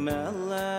mellow.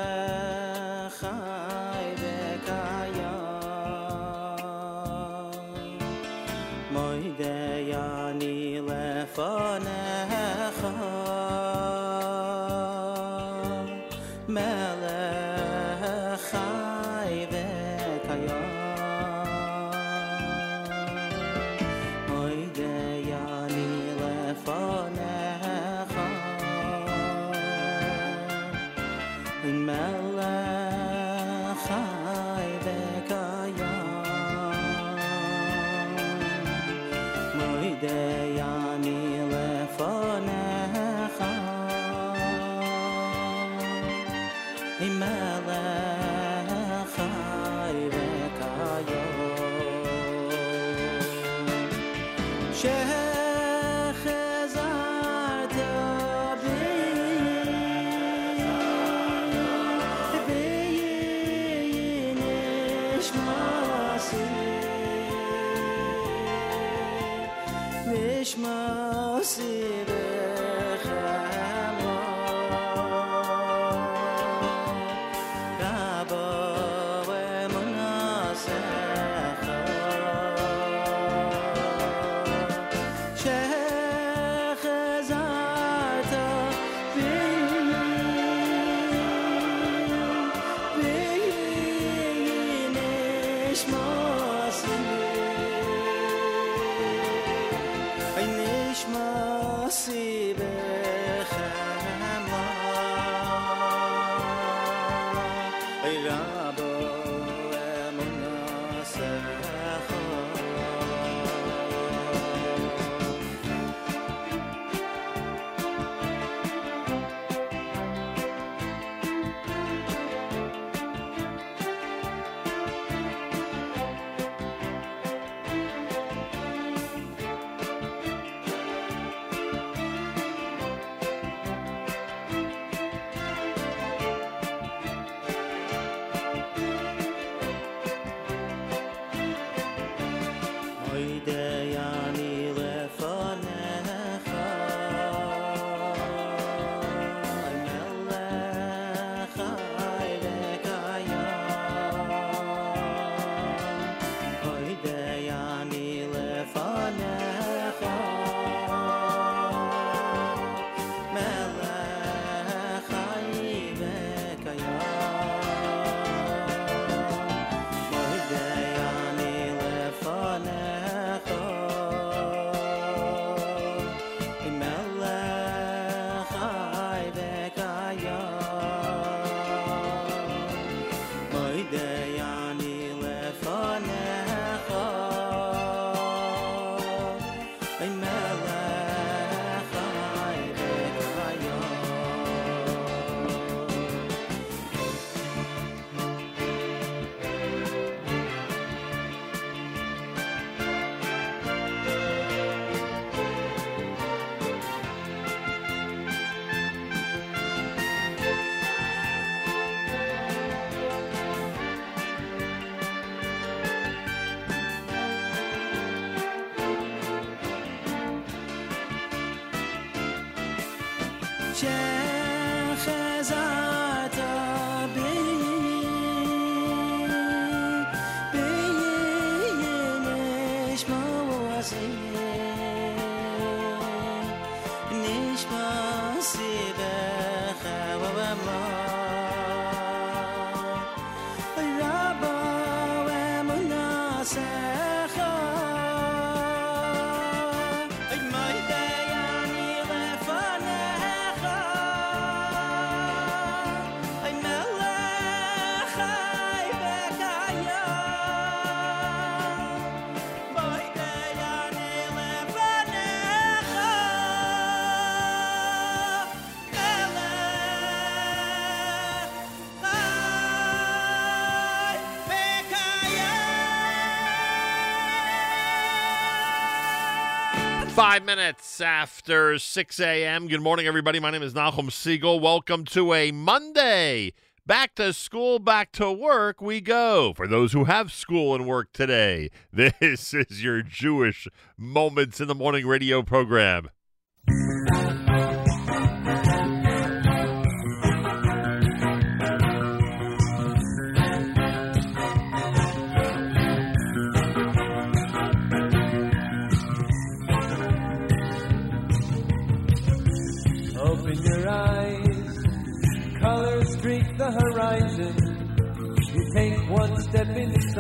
Five minutes after 6 a.m. Good morning, everybody. My name is Nahum Segal. Welcome to a Monday. Back to school, back to work we go. For those who have school and work today, this is your Jewish Moments in the Morning radio program.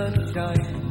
sunshine.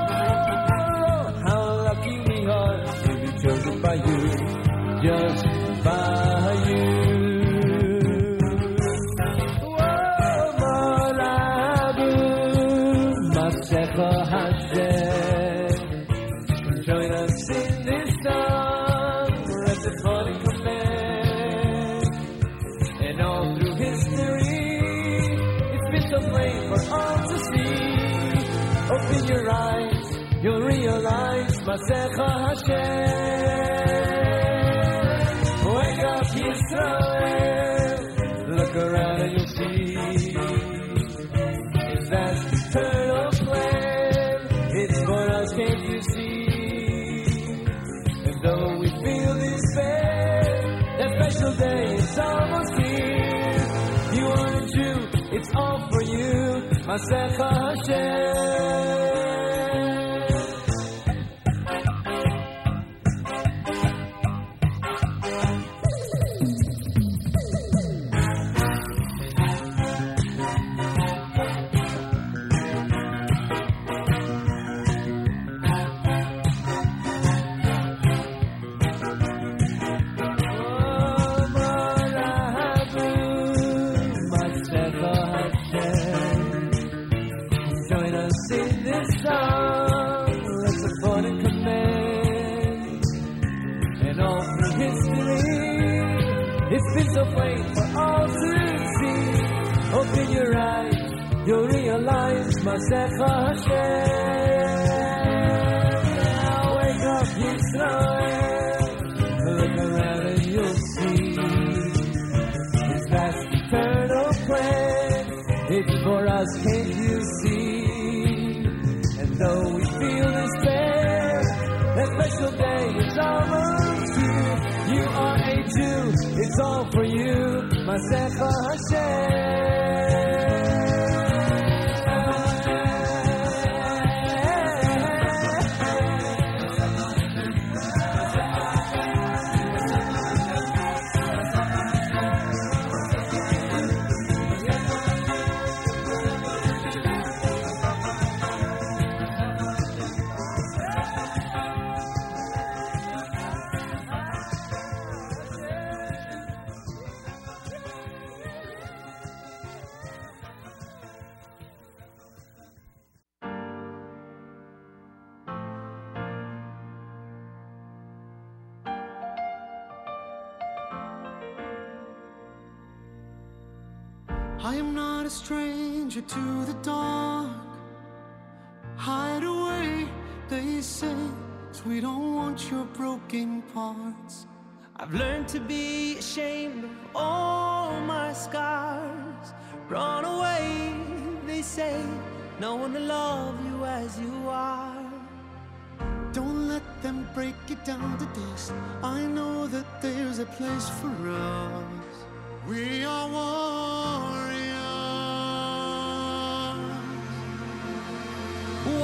מעשיך השם. Wake up Israel, look around and you'll see. It's that eternal plan, it's for us, can't you see? And though we feel despair, that special day is almost here. You are a Jew, it's all for you. מעשיך השם.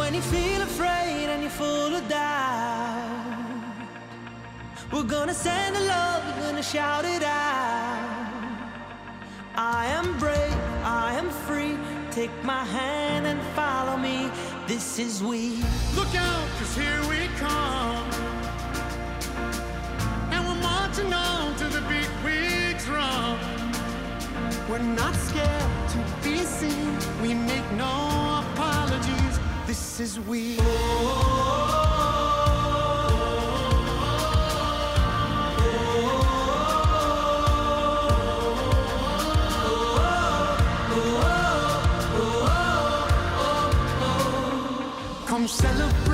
when you feel afraid and you're full of doubt. We're gonna send a love, we're gonna shout it out. I am brave, I am free. Take my hand and follow me. This is we. Look out, cause here we come. And we're marching on to the beat we drum. We're not scared to be seen. We make no apologies. This is we. Come celebrate.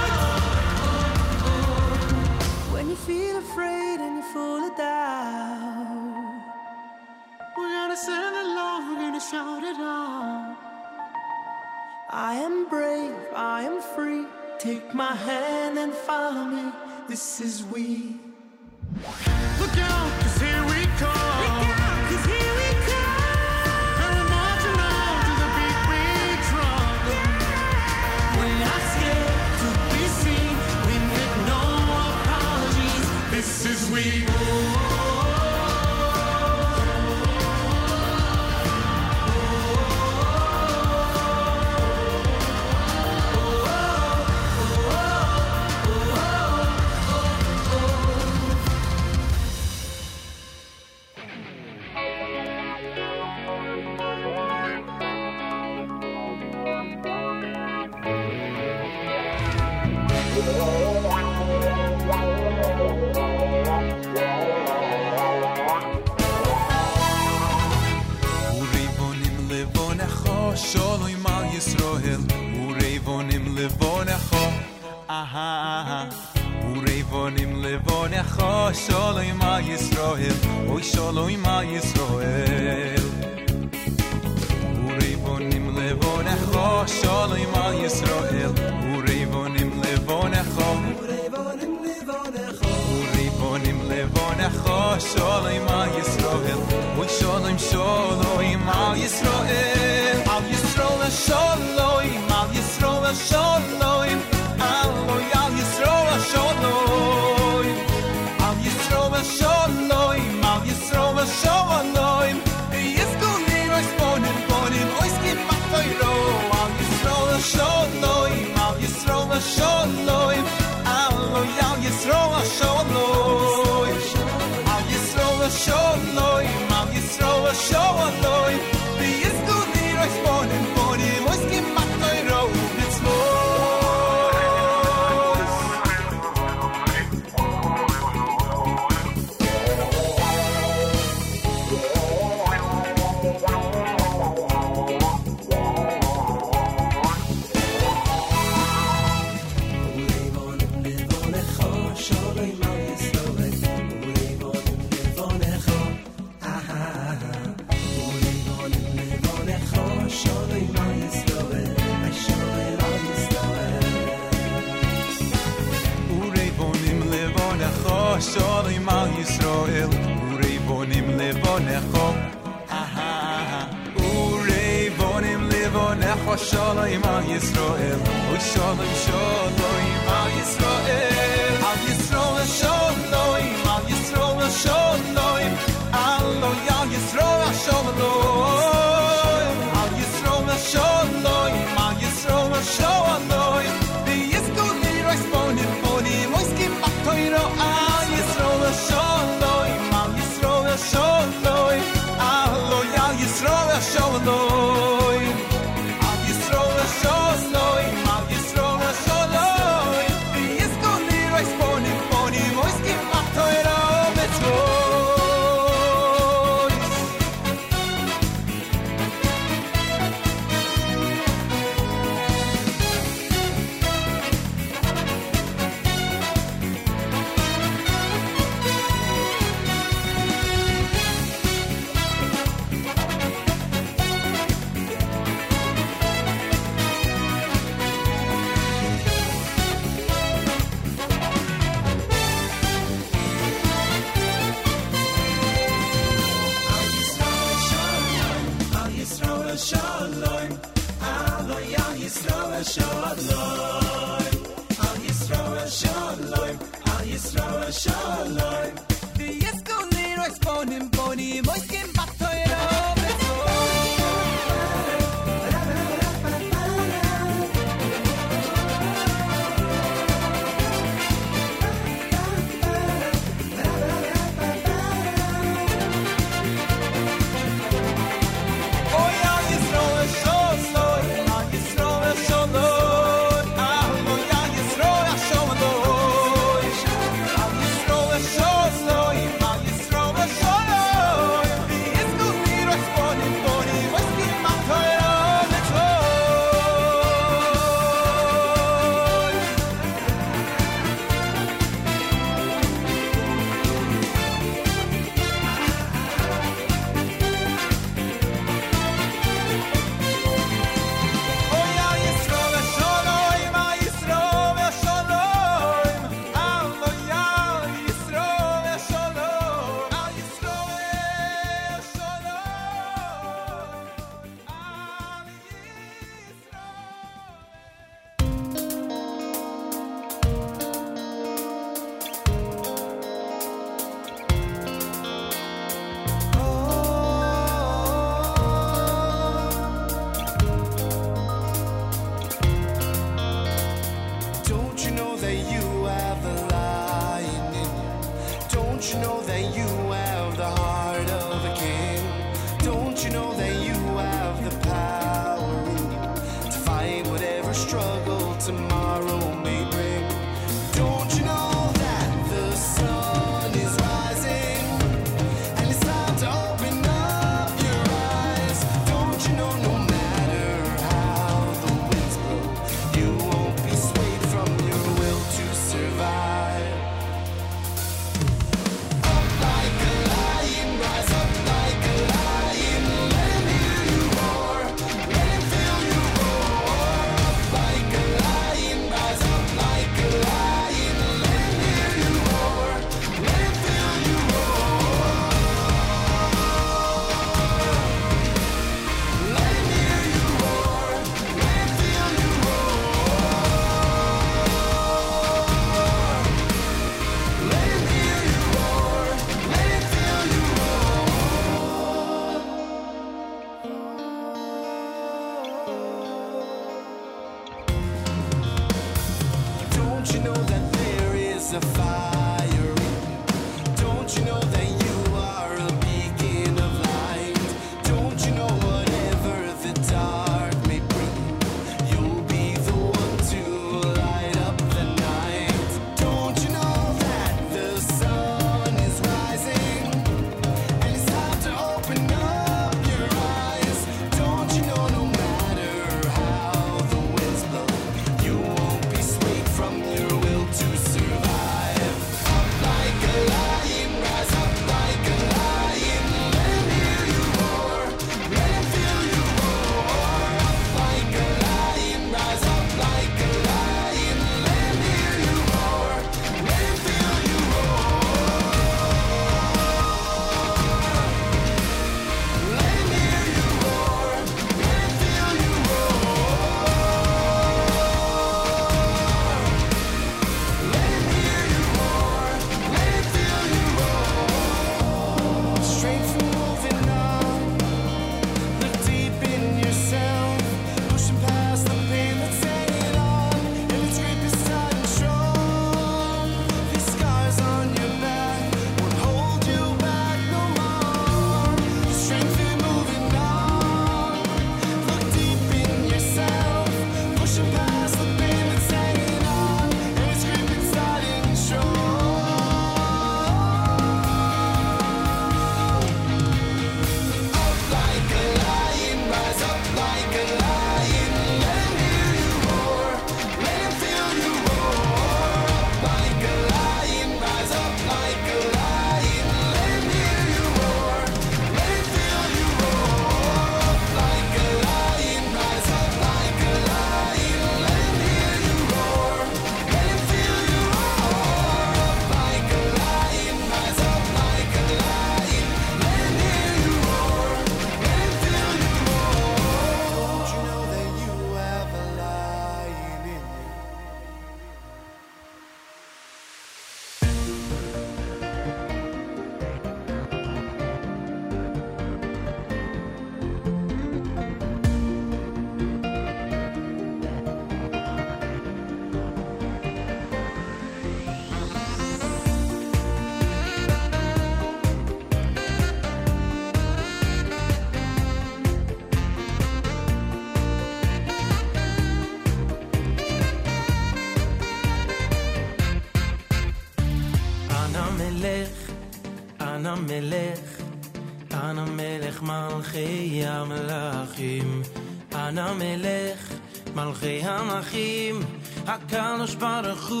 הקדוש ברוך הוא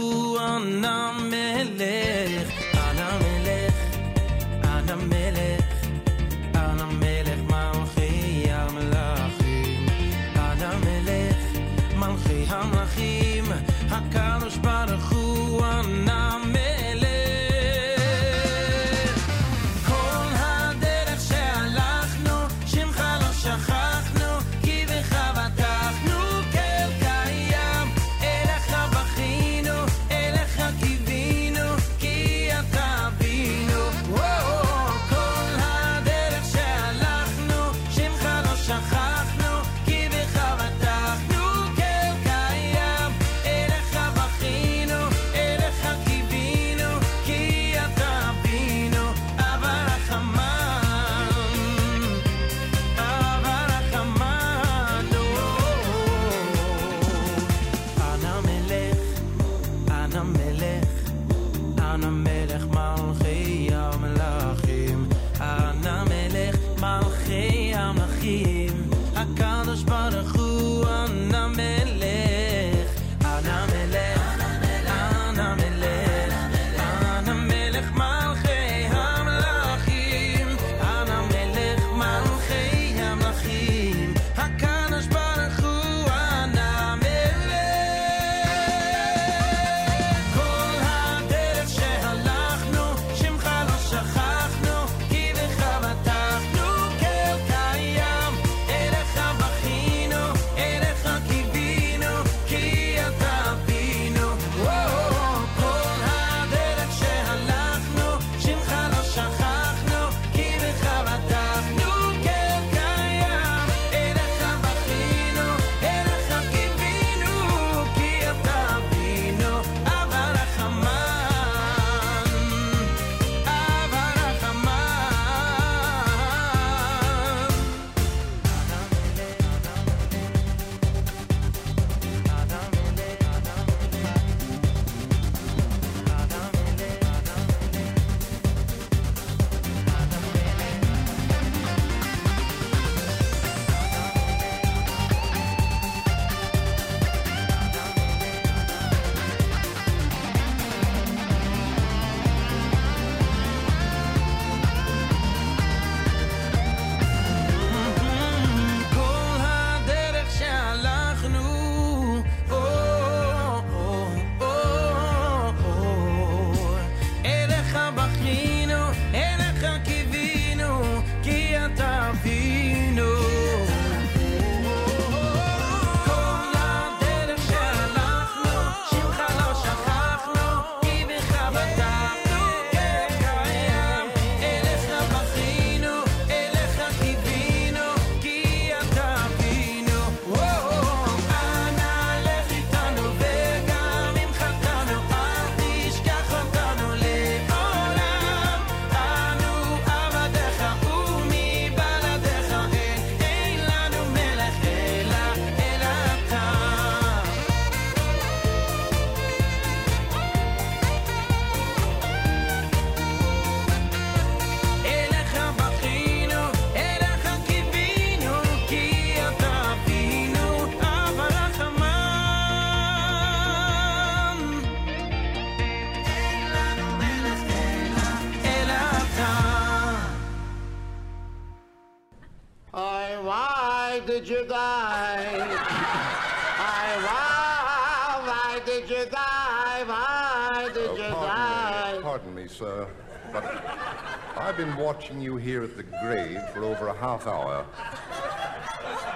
half hour.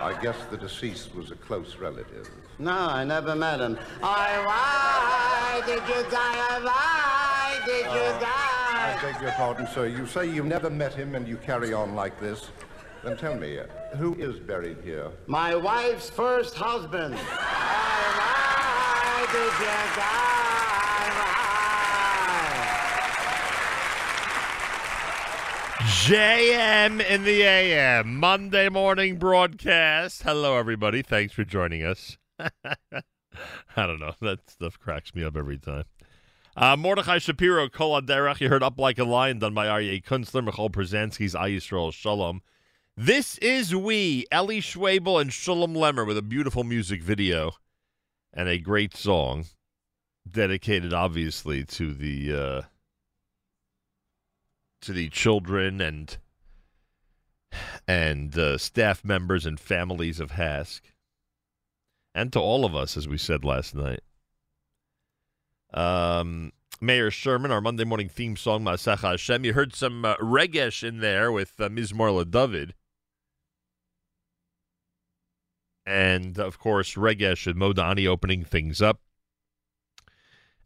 I guess the deceased was a close relative. No, I never met him. I, why did you die? Why did you uh, die? I beg your pardon, sir. You say you never met him and you carry on like this. Then tell me, who is buried here? My wife's first husband. why did you die? JM in the AM, Monday morning broadcast. Hello, everybody. Thanks for joining us. I don't know. That stuff cracks me up every time. Uh, Mordechai Shapiro, Kol Aderach. You heard Up Like a Lion done by Aryeh Kunstler, Michoel Pruzansky's Ayisrael Shalom. This is We, Eli Schwebel and Shalom Lemmer with a beautiful music video and a great song dedicated, obviously, to the... Uh, to the children and and uh, staff members and families of HASC, and to all of us, as we said last night. Um, Mayor Sherman, our Monday morning theme song, Masach Hashem. You heard some uh, regesh in there with uh, Marla David. And, of course, Regesh and Modani opening things up.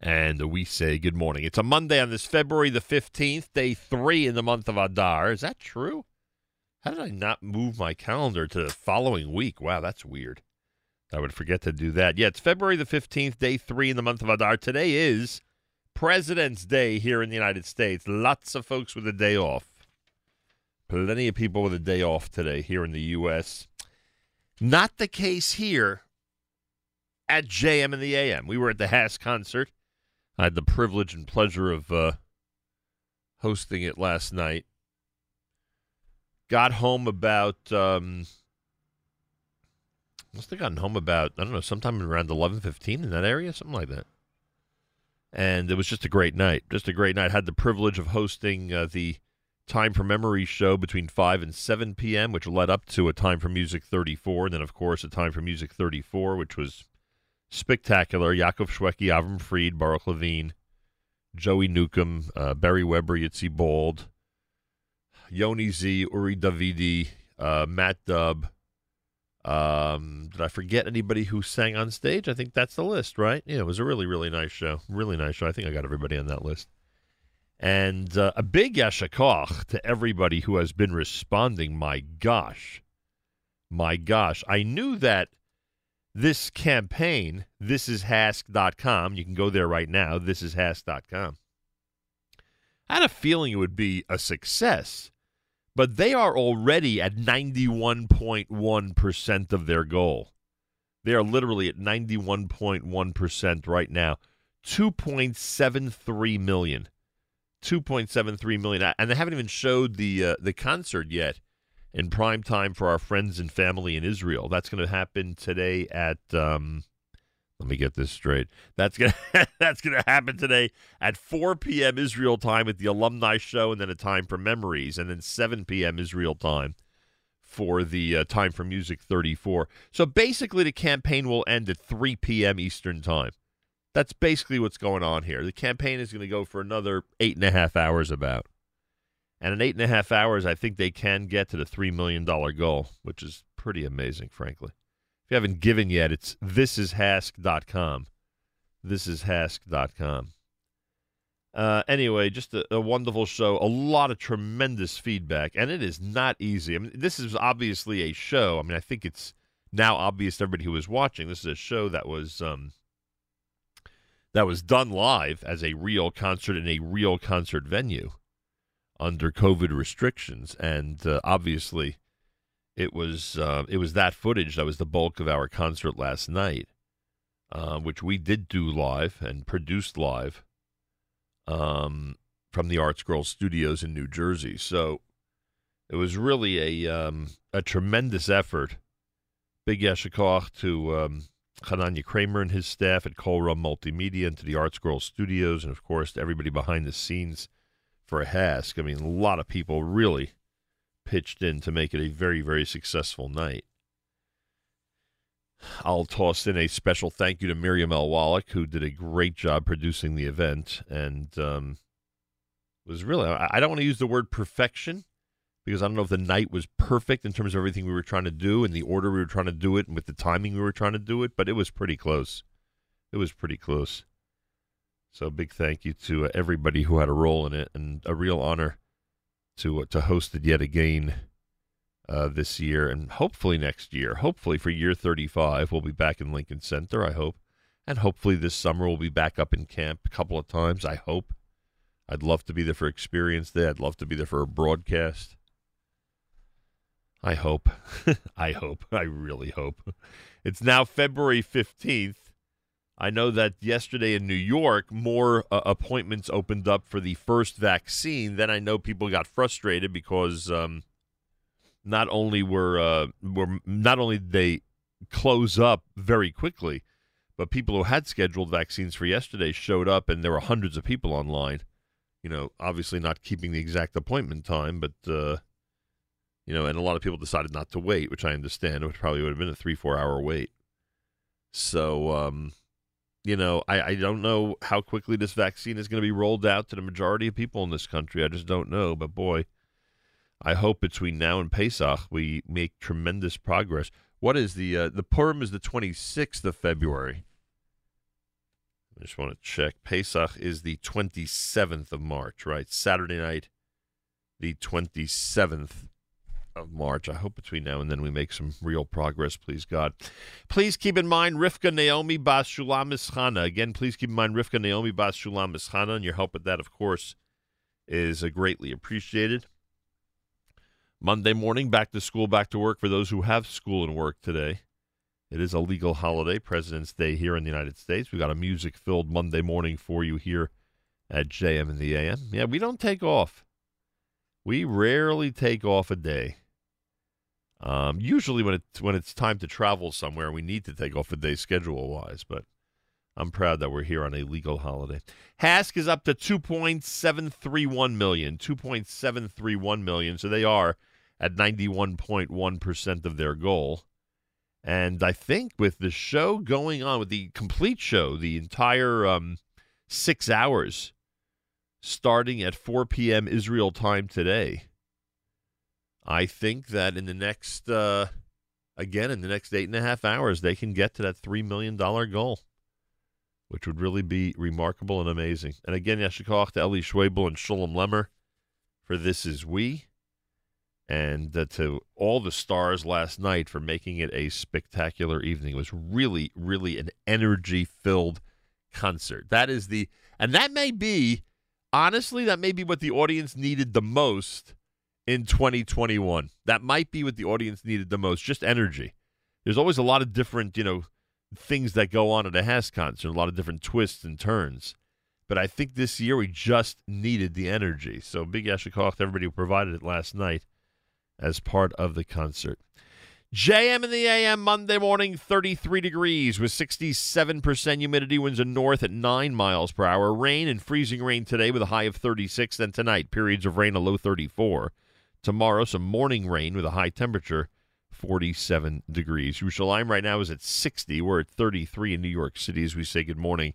And we say good morning. It's a Monday on this February the 15th, day three in the month of Adar. Is that true? How did I not move my calendar to the following week? Wow, that's weird. I would forget to do that. Yeah, it's February the 15th, day three in the month of Adar. Today is President's Day here in the United States. Lots of folks with a day off. Plenty of people with a day off today here in the U.S. Not the case here at JM and the AM. We were at the HASC concert. I had the privilege and pleasure of uh, hosting it last night. Got home about um, must have gotten home about I don't know sometime around eleven fifteen in that area, something like that. And it was just a great night, just a great night. Had the privilege of hosting uh, the Time for Memory show between 5 and 7 p.m., which led up to a Time for Music 34, and then, of course, a Time for Music 34, which was spectacular. Yaakov Shweki, Avram Fried, Baruch Levine, Joey Newcomb, uh, Barry Weber, Yitzi Bald, Yoni Z, Uri Davidi, uh, Matt Dubb. Um, did I forget anybody who sang on stage? I think that's the list, right? Yeah, it was a really, really nice show. Really nice show. I think I got everybody on that list. And uh, a big yashakach to everybody who has been responding. My gosh. My gosh. I knew that this campaign, this is thisishasc.com, you can go there right now, This is thisishasc.com. I had a feeling it would be a success, but they are already at 91.1% of their goal. They are literally at 91.1% right now. 2.73 million 2.73 million, and they haven't even showed the uh, the concert yet in prime time for our friends and family in Israel. That's going to happen today at. Um, let me get this straight. That's gonna that's gonna happen today at 4 p.m. Israel time with the alumni show, and then a time for memories, and then 7 p.m. Israel time for the uh, time for music 34. So basically, the campaign will end at 3 p.m. Eastern time. That's basically what's going on here. The campaign is going to go for another eight and a half hours, about. And in eight and a half hours, I think they can get to the $3 million goal, which is pretty amazing, frankly. If you haven't given yet, it's thisishasc.com. Thisishasc.com. Uh, anyway, just a, a, wonderful show. A lot of tremendous feedback, and it is not easy. I mean, this is obviously a show. I mean, I think it's now obvious to everybody who is watching. This is a show that was um, that was done live as a real concert in a real concert venue under COVID restrictions, and uh, obviously, it was uh, it was that footage that was the bulk of our concert last night, uh, which we did do live and produced live um, from the ArtScroll Studios in New Jersey. So it was really a um, a tremendous effort. Big yeshikoch to um, Hananya Kramer and his staff at Kolra Multimedia and to the ArtScroll Studios, and of course to everybody behind the scenes for a HASC. I mean, a lot of people really pitched in to make it a very, very successful night. I'll toss in a special thank you to Miriam L. Wallach, who did a great job producing the event and um, was really, I don't want to use the word perfection because I don't know if the night was perfect in terms of everything we were trying to do and the order we were trying to do it and with the timing we were trying to do it, but it was pretty close. It was pretty close. So big thank you to uh, everybody who had a role in it, and a real honor to uh, to host it yet again uh, this year, and hopefully next year. Hopefully for year 35, we'll be back in Lincoln Center. I hope, and hopefully this summer we'll be back up in camp a couple of times. I hope. I'd love to be there for experience day. I'd love to be there for a broadcast. I hope. I hope. I really hope. It's now February 15th. I know that yesterday in New York, more uh, appointments opened up for the first vaccine. Then I know people got frustrated because um, not only were uh, were not only did they close up very quickly, but people who had scheduled vaccines for yesterday showed up, and there were hundreds of people online. You know, obviously not keeping the exact appointment time, but uh, you know, and a lot of people decided not to wait, which I understand. It probably would have been a three four hour wait. So, um, you know, I, I don't know how quickly this vaccine is going to be rolled out to the majority of people in this country. I just don't know. But boy, I hope between now and Pesach we make tremendous progress. What is the uh, the Purim is the 26th of February. I just want to check. Pesach is the 27th of March, right? Saturday night, the 27th of March. I hope between now and then we make some real progress, please God. Please keep in mind Rivka Naomi Bas Shulam. Again, please keep in mind Rivka Naomi Bas Shulam and your help with that, of course, is uh, greatly appreciated. Monday morning, back to school, back to work for those who have school and work today. It is a legal holiday, President's Day here in the United States. We've got a music filled Monday morning for you here at JM in the AM. Yeah, we don't take off. We rarely take off a day. Um, usually, when it's when it's time to travel somewhere, we need to take off a day schedule wise. But I'm proud that we're here on a legal holiday. HASC is up to 2.731 million, 2.731 million. So they are at 91.1 percent of their goal. And I think with the show going on, with the complete show, the entire um, six hours, starting at 4 p.m. Israel time today, I think that in the next, uh, again, in the next eight and a half hours, they can get to that $3 million goal, which would really be remarkable and amazing. And again, Yashikach to Eli Schwebel and Shulem Lemmer for This Is We and uh, to all the stars last night for making it a spectacular evening. It was really, really an energy filled concert. That is the, and that may be, honestly, that may be what the audience needed the most in 2021. That might be what the audience needed the most, just energy. There's always a lot of different, you know, things that go on at a HASC concert, a lot of different twists and turns. But I think this year we just needed the energy. So big Yashikoch to everybody who provided it last night as part of the concert. JM in the AM Monday morning, 33 degrees with 67% humidity, winds a north at 9 miles per hour. Rain and freezing rain today with a high of 36. Then tonight, periods of rain, a low 34. Tomorrow, some morning rain with a high temperature, 47 degrees. Yerushalayim right now is at 60. We're at 33 in New York City as we say good morning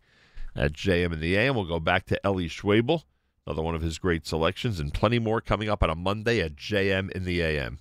at JM in the AM. We'll go back to Eli Schwebel. Another one of his great selections, and plenty more coming up on a Monday at JM in the AM.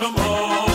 Kol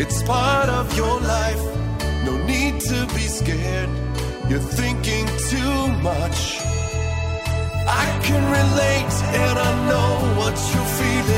It's part of your life, no need to be scared. You're thinking too much. I can relate, and I know what you're feeling.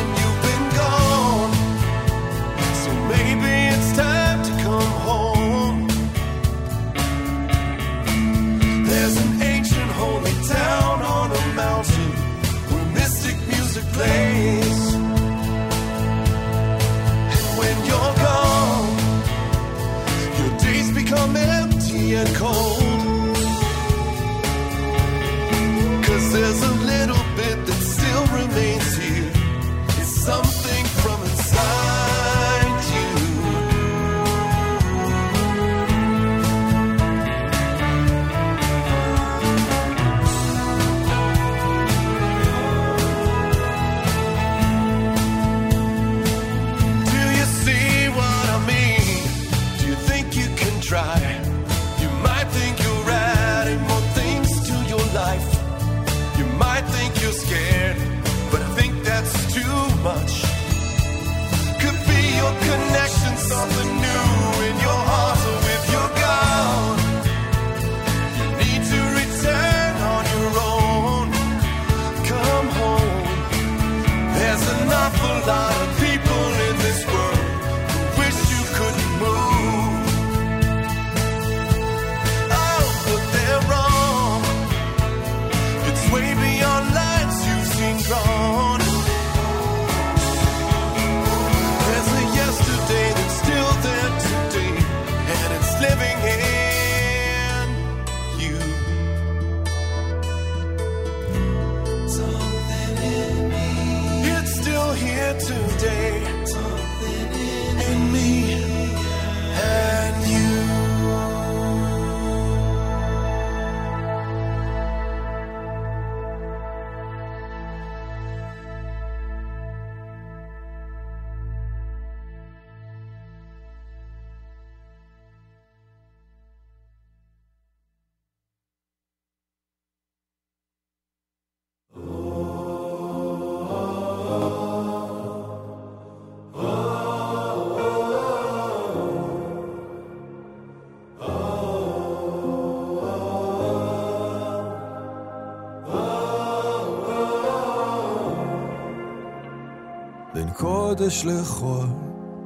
קודש לכל,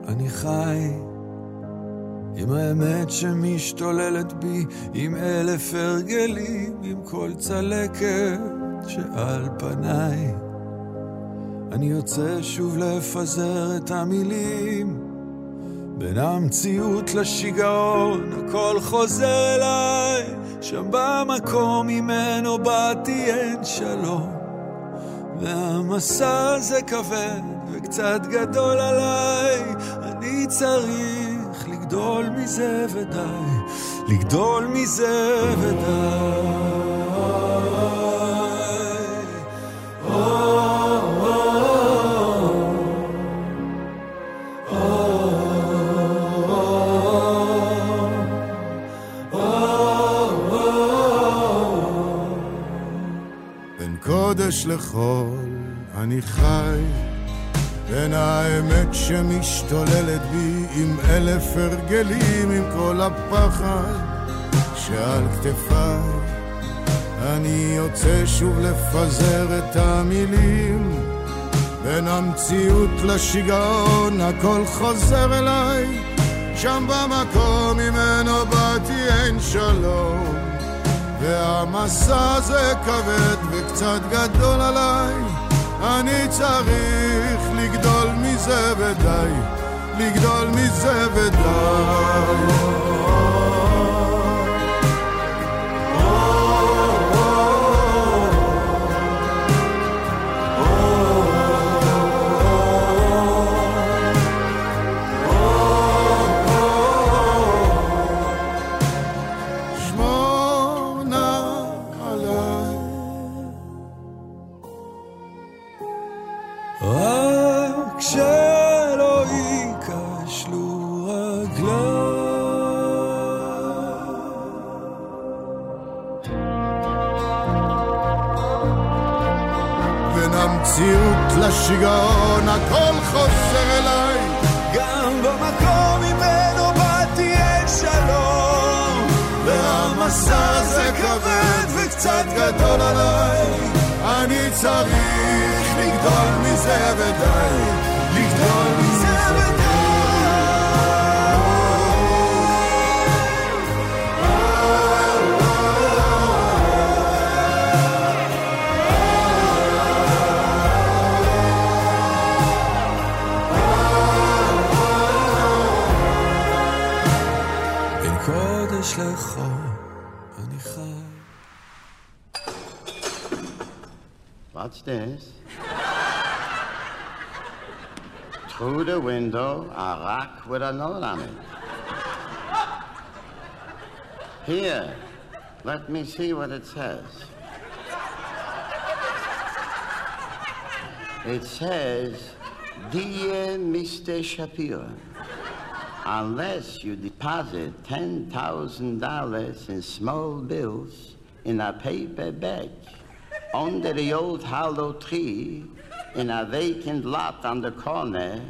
אני חי. עם האמת שמשתוללת בי, עם אלף הרגלים, עם כל צלקת שעל פניי. אני יוצא שוב לפזר את המילים, בין המציאות לשיגעון, הכל חוזר אליי, שם במקום ממנו באתי אין שלום, והמסע הזה כבד. וקצת גדול עליי, אני צריך לגדול מזה ודי, לגדול מזה ודי. קודש לחול, אני חי בין האמת שמשתוללת בי עם אלף הרגלים, עם כל הפחד שעל כתפיי. אני יוצא שוב לפזר את המילים בין המציאות לשיגעון, הכל חוזר אליי, שם במקום ממנו באתי אין שלום. והמסע הזה כבד וקצת גדול עליי, אני צריך לגדול מזה ודי, לגדול מזה ודי. The window, a rock with a note on it. Here, let me see what it says. It says, Dear Mr. Shapiro, unless you deposit $10,000 in small bills in a paper bag under the old hollow tree in a vacant lot on the corner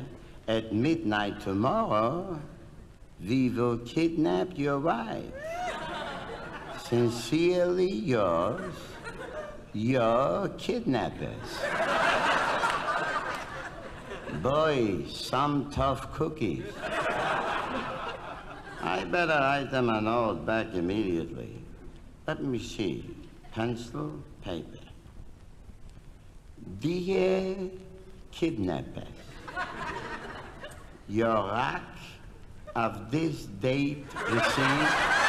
at midnight tomorrow, we will kidnap your wife. Sincerely yours, your kidnappers. Boy, some tough cookies. I better write them a note back immediately. Let me see. Pencil, paper. Dear kidnappers, your rack of this date received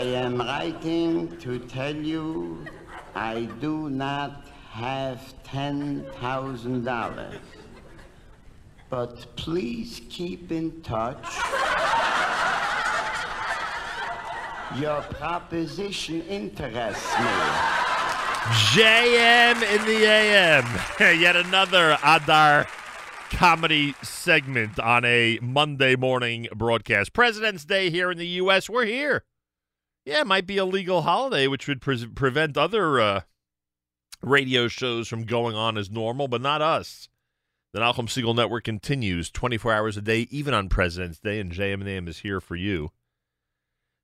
I am writing to tell you I do not have $10,000. But please keep in touch. Your proposition interests me. JM in the AM. Yet another Adar comedy segment on a Monday morning broadcast. President's Day here in the U.S. We're here. Yeah, it might be a legal holiday, which would pre- prevent other uh, radio shows from going on as normal, but not us. The Nachum Segal Network continues 24 hours a day, even on President's Day, and JM and AM is here for you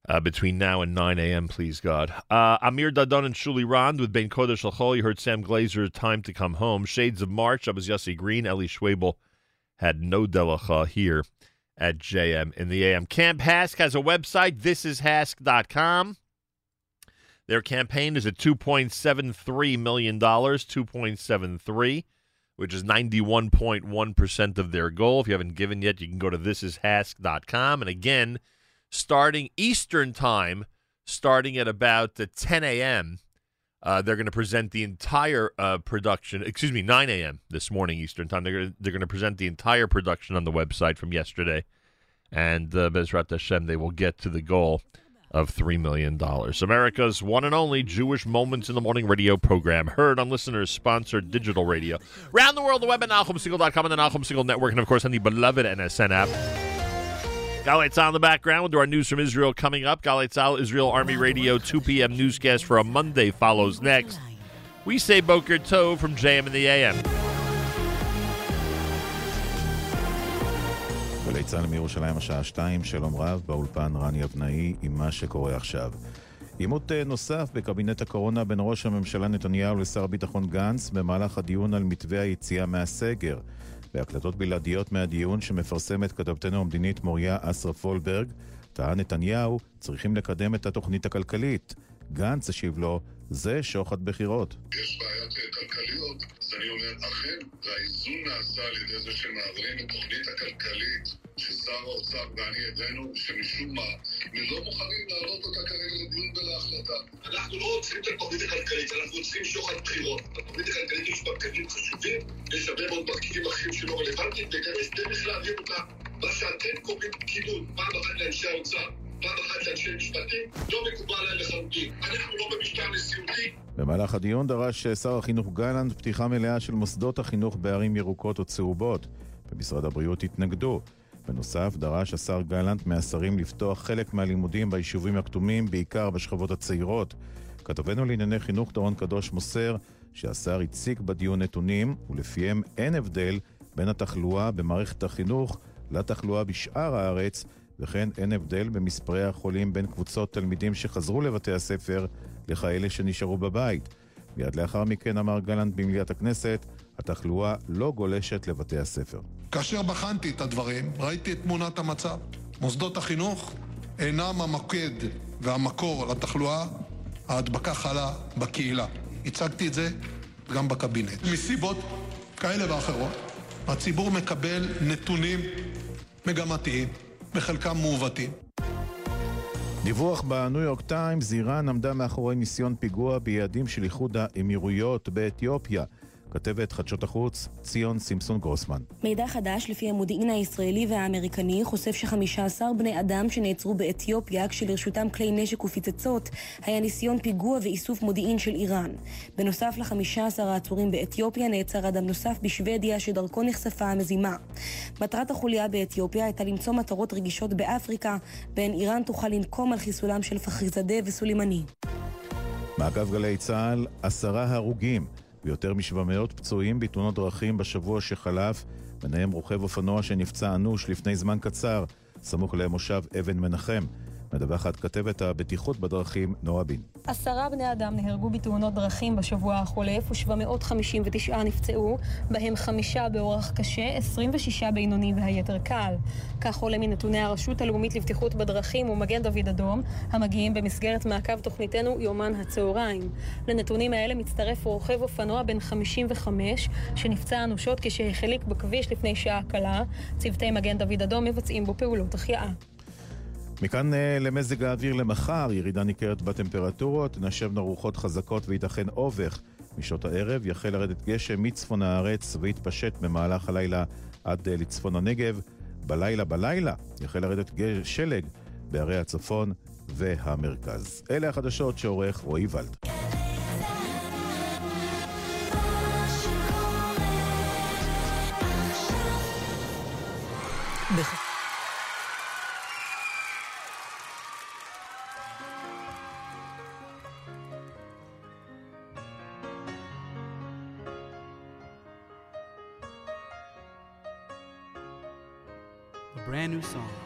uh, between now and 9 a.m., please God. Uh, Amir Dadon and Shuli Rand with Ben Kodesh Lachol. You heard Sam Glaser, Time to Come Home. Shades of March, that was Yossi Green. Eli Schwebel had no delacha here at JM in the AM. Camp HASC has a website, thisishasc.com. Their campaign is at $2.73 million, 2.73, which is 91.1% of their goal. If you haven't given yet, you can go to thisishasc.com. And again, starting Eastern Time, starting at about uh, 10 a.m., uh, they're going to present the entire uh, production. Excuse me, 9 a.m. this morning Eastern time. They're to, they're going to present the entire production on the website from yesterday, and uh, Bezrat Hashem they will get to the goal of three million dollars. America's one and only Jewish Moments in the Morning radio program, heard on listeners sponsored digital radio, around the world, the web at NachumSegal.com and the Nachum Segal Network, and of course on the beloved NSN app. Galit on the background. We'll do our news from Israel coming up. Galatz Israel Army Radio, 2 p.m. newscast for a Monday follows next. We say Boker Tov from JM in the AM. גלי מירושלים השעה 2, שלום רב, באולפן רני אבנאי עם מה שקורה עכשיו. עימות נוסף בקבינט הקורונה בין ראש הממשלה נתניהו לשר הביטחון גנץ במהלך הדיון על מתווה היציאה מהסגר. בהקלטות בלעדיות מהדיון שמפרסמת כתבתנו המדינית מוריה אסרף וולברג, טען נתניהו, צריכים לקדם את התוכנית הכלכלית. גנץ השיב לו, זה שוחד בחירות. יש בעיות כלכליות, אז אני אומר, אכן, והאיזון נעשה על ידי זה שמעבירים את התוכנית הכלכלית ששר האוצר ואני הבאנו, שמשום מה, הם לא מוכנים להעלות אותה כרגע לדיון ולהחלטה. אנחנו לא רוצים את התוכנית הכלכלית, אנחנו רוצים שוחד בחירות. בתוכנית הכלכלית יש מרכיבים חשובים, יש הרבה מאוד מרכיבים אחרים שלא רלוונטיים, וגם יש דרך להעביר אותה. מה שאתם קוראים פקידות, פעם אחת לאנשי האוצר, פעם אחת לאנשי משפטים, לא מקובל עליהם לחלוטין. אנחנו לא במשטר נשיאותי. במהלך הדיון דרש שר החינוך גלנט פתיחה מלאה של מוסדות החינוך בערים ירוקות או צהובות. במשרד הבריאות התנגדו. בנוסף, דרש השר גלנט מהשרים לפתוח חלק מהלימודים ביישובים הכתומים, בעיקר בשכבות הצעירות. כתבנו לענייני חינוך דורון קדוש מוסר שהשר הציג בדיון נתונים, ולפיהם אין הבדל בין התחלואה במערכת החינוך לתחלואה בשאר הארץ, וכן אין הבדל במספרי החולים בין קבוצות תלמידים שחזרו לבתי הספר לכאלה שנשארו בבית. מיד לאחר מכן אמר גלנט במליאת הכנסת, התחלואה לא גולשת לבתי הספר. כאשר בחנתי את הדברים, ראיתי את תמונת המצב. מוסדות החינוך אינם המוקד והמקור לתחלואה, ההדבקה חלה בקהילה. הצגתי את זה גם בקבינט. מסיבות כאלה ואחרות, הציבור מקבל נתונים מגמתיים, בחלקם מעוותים. דיווח בניו יורק טיימס, איראן עמדה מאחורי ניסיון פיגוע ביעדים של איחוד האמירויות באתיופיה. כתבת חדשות החוץ, ציון סימפסון גרוסמן. מידע חדש לפי המודיעין הישראלי והאמריקני חושף ש-15 בני אדם שנעצרו באתיופיה כשלרשותם כלי נשק ופצצות היה ניסיון פיגוע ואיסוף מודיעין של איראן. בנוסף ל-15 העצורים באתיופיה נעצר אדם נוסף בשוודיה שדרכו נחשפה המזימה. מטרת החוליה באתיופיה הייתה למצוא מטרות רגישות באפריקה, בהן איראן תוכל לנקום על חיסולם של פחריזדה וסולימני. מעקב גלי צה"ל, עשרה הרוגים. ויותר מ-700 פצועים בתאונות דרכים בשבוע שחלף, ביניהם רוכב אופנוע שנפצע אנוש לפני זמן קצר, סמוך למושב אבן מנחם. מדווחת כתבת הבטיחות בדרכים, נועה בין. עשרה בני אדם נהרגו בתאונות דרכים בשבוע החולף ו-759 נפצעו, בהם חמישה באורח קשה, 26 בינוני והיתר קל. כך עולה מנתוני הרשות הלאומית לבטיחות בדרכים ומגן דוד אדום, המגיעים במסגרת מעקב תוכניתנו יומן הצהריים. לנתונים האלה מצטרף רוכב אופנוע בן 55, שנפצע אנושות כשהחליק בכביש לפני שעה קלה. צוותי מגן דוד אדום מבצעים בו פעולות החייאה. מכאן uh, למזג האוויר למחר, ירידה ניכרת בטמפרטורות, נשבנו רוחות חזקות וייתכן אובך. משעות הערב יחל לרדת גשם מצפון הארץ ויתפשט במהלך הלילה עד uh, לצפון הנגב. בלילה בלילה יחל לרדת שלג בערי הצפון והמרכז. אלה החדשות שעורך רועי ולד. Brand new song.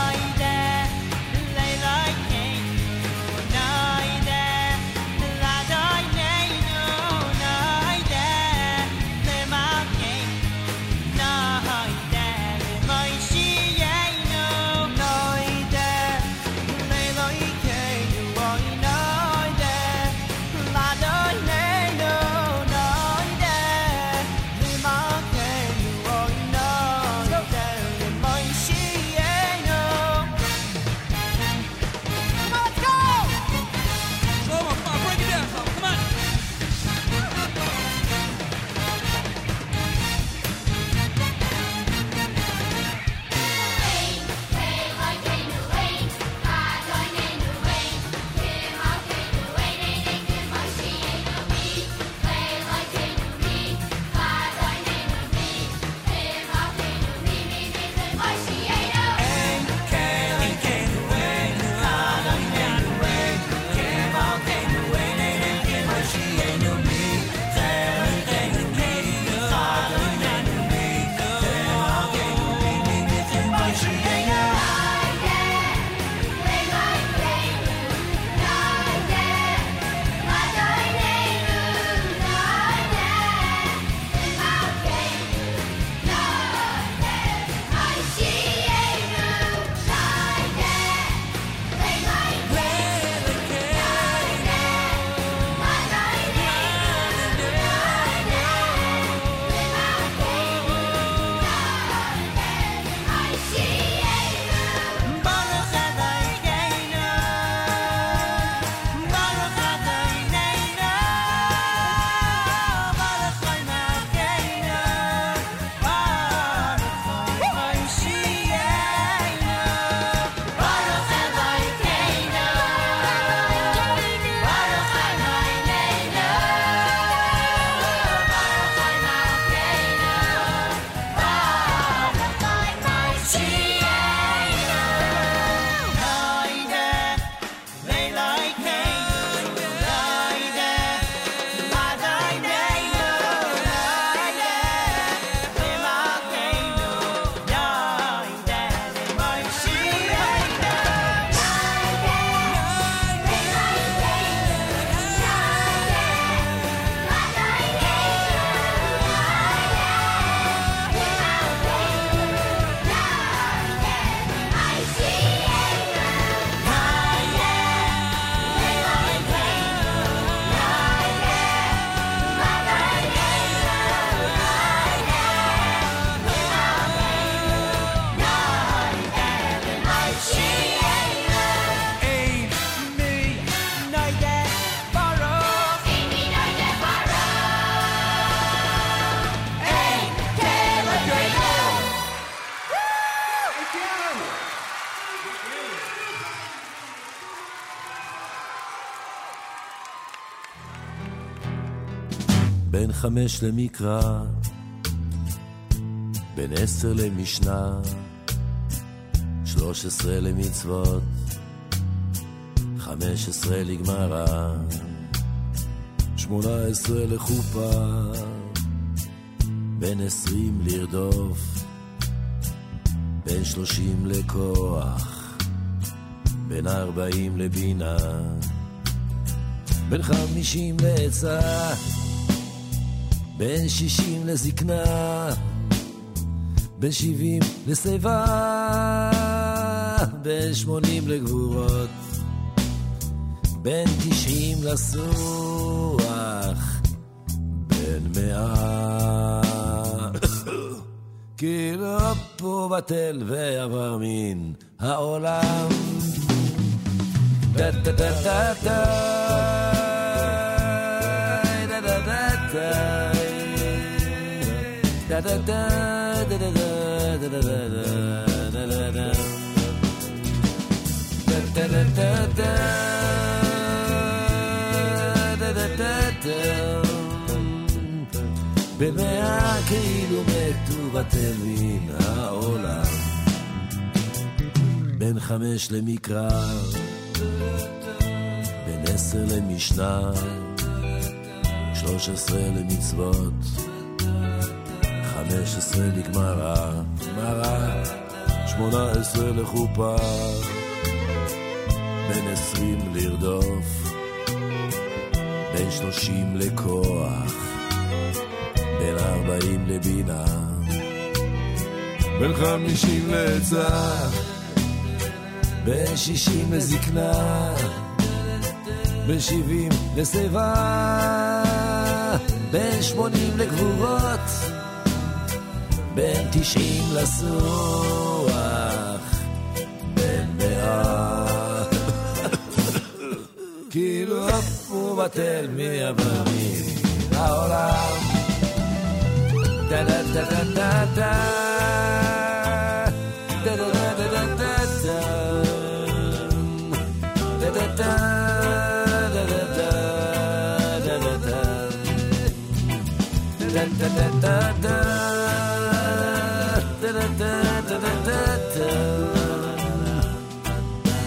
חמש למקרא, בין עשר למשנה, שלוש עשרה למצוות, חמש עשרה לגמרא, שמונה עשרה לחופה, בין עשרים לרדוף, בין שלושים לכוח, בין ארבעים לבינה, בין חמישים לעצה, בין שישים לזקנה, בין שבעים לשיבה, בין שמונים לגבורות, בין תשעים לסוח, בין מאה. כי לא פה בטל ועבר מן העולם. טה טה טה טה טה da da da da da da da da da da da da da במאה כאילו מתו בטל מן העולם בין חמש למקרא בין עשר למשנה, שלוש עשרה למצוות, חמש עשרה לגמרא, גמרא, שמונה עשרה לחופה, בין עשרים לרדוף, בין שלושים לכוח, בין ארבעים לבינה, בין חמישים לעצה, בין שישים לזקנה, בין שבעים לשיבה, בין שמונים לגבורות, בין תשעים לסוח, בין מאה. כאילו אף הוא בטל מהבנים העולם.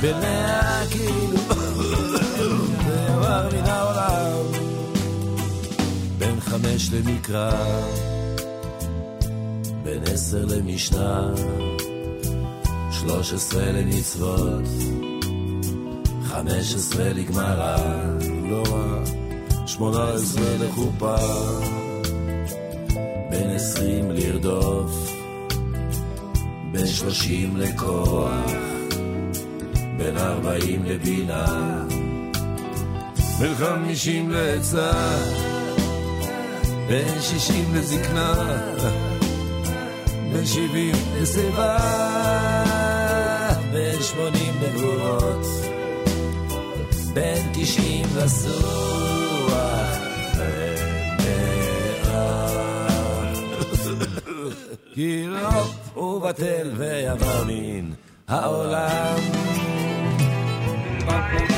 במאה כאילו חמש למקרא בין עשר למשנה שלוש עשרה למצוות חמש עשרה לגמרא לא רע שמונה עשרה לחופה בין עשרים לרדוף בין שלושים לכוח בין ארבעים לבינה בין חמישים לעצה. בין שישים לזקנה. בין שבעים לשיבה בין שמונים לגבורות. בין תשעים לסוח. כי לא ובטל ויבוא מן העולם Papa.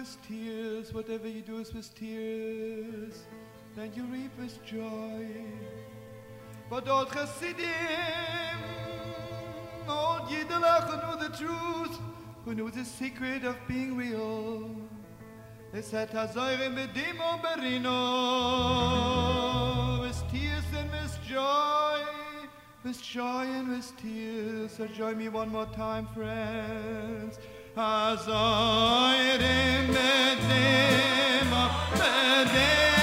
With tears, whatever you do is with tears, then you reap with joy. But old Chassidim, old Yidelach who knew the truth, who knew the secret of being real, they said, Hazorim bedimo berino, with tears and with joy, with joy and with tears. So join me one more time, friends. Azoy remedema, remedema.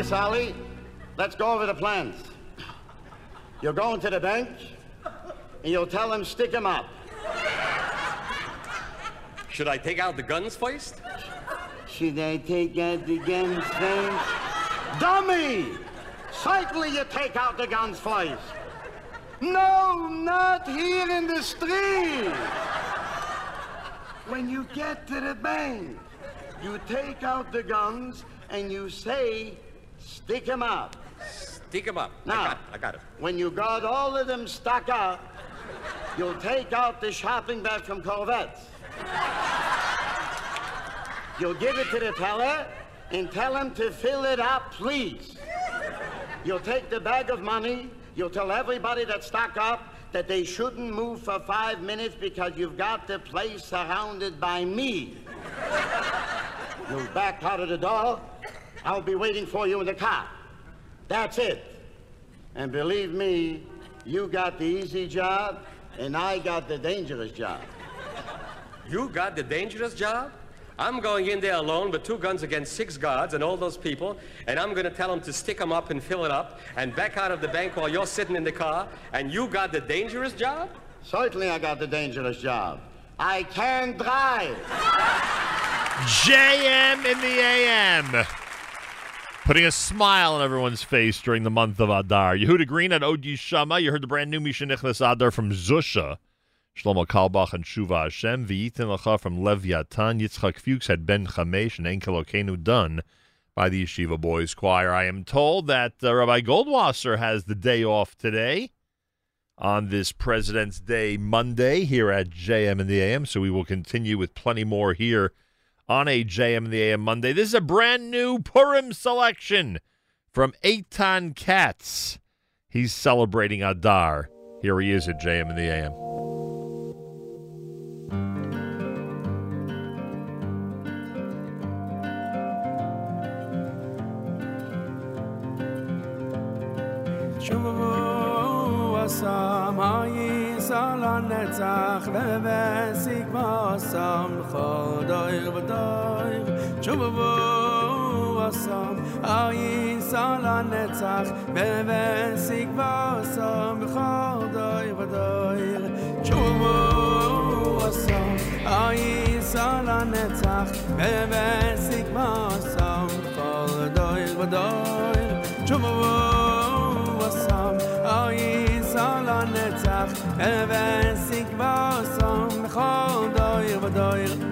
Okay, Sally, let's go over the plans. You'll go into the bank, and you'll tell them stick 'em up. Should I take out the guns first? Should I take out the guns first? Dummy! Certainly you take out the guns first. No, not here in the street. When you get to the bank, you take out the guns and you say, stick 'em up. Stick 'em up. Now, I got it. I got it. When you got all of them stuck up, you'll take out the shopping bag from Corvettes. You'll give it to the teller and tell him to fill it up, please. You'll take the bag of money, you'll tell everybody that's stuck up that they shouldn't move for five minutes because you've got the place surrounded by me. You'll back out of the door, I'll be waiting for you in the car. That's it. And believe me, you got the easy job, and I got the dangerous job. You got the dangerous job? I'm going in there alone with two guns against six guards and all those people, and I'm going to tell them to stick them up and fill it up and back out of the bank while you're sitting in the car, and you got the dangerous job? Certainly I got the dangerous job. I can drive. JM in the AM. Putting a smile on everyone's face during the month of Adar. Yehuda Green at Odi Shama. You heard the brand new Misha Nichnas Adar from Zusha. Shlomo Kalbach and Shuva Hashem. V'yitin Lacha from Leviatan. Yitzchak Fuchs had Ben Chamesh and Ein K'Elokeinu done by the Yeshiva Boys Choir. I am told that uh, Rabbi Goldwasser has the day off today on this President's Day Monday here at JM in the AM. So we will continue with plenty more here on a JM in the AM Monday. This is a brand new Purim selection from Eitan Katz. He's celebrating Adar. Here he is at JM in the AM. אסם היסל הנצח ובסיק ואסם לכל דויר ודויר שובו אסם היסל הנצח ובסיק ואסם לכל דויר ודויר שובו אסם היסל הנצח ובסיק ואסם לכל דויר ודויר שובו אבן סיק בוסום, בכל דויר ודויר.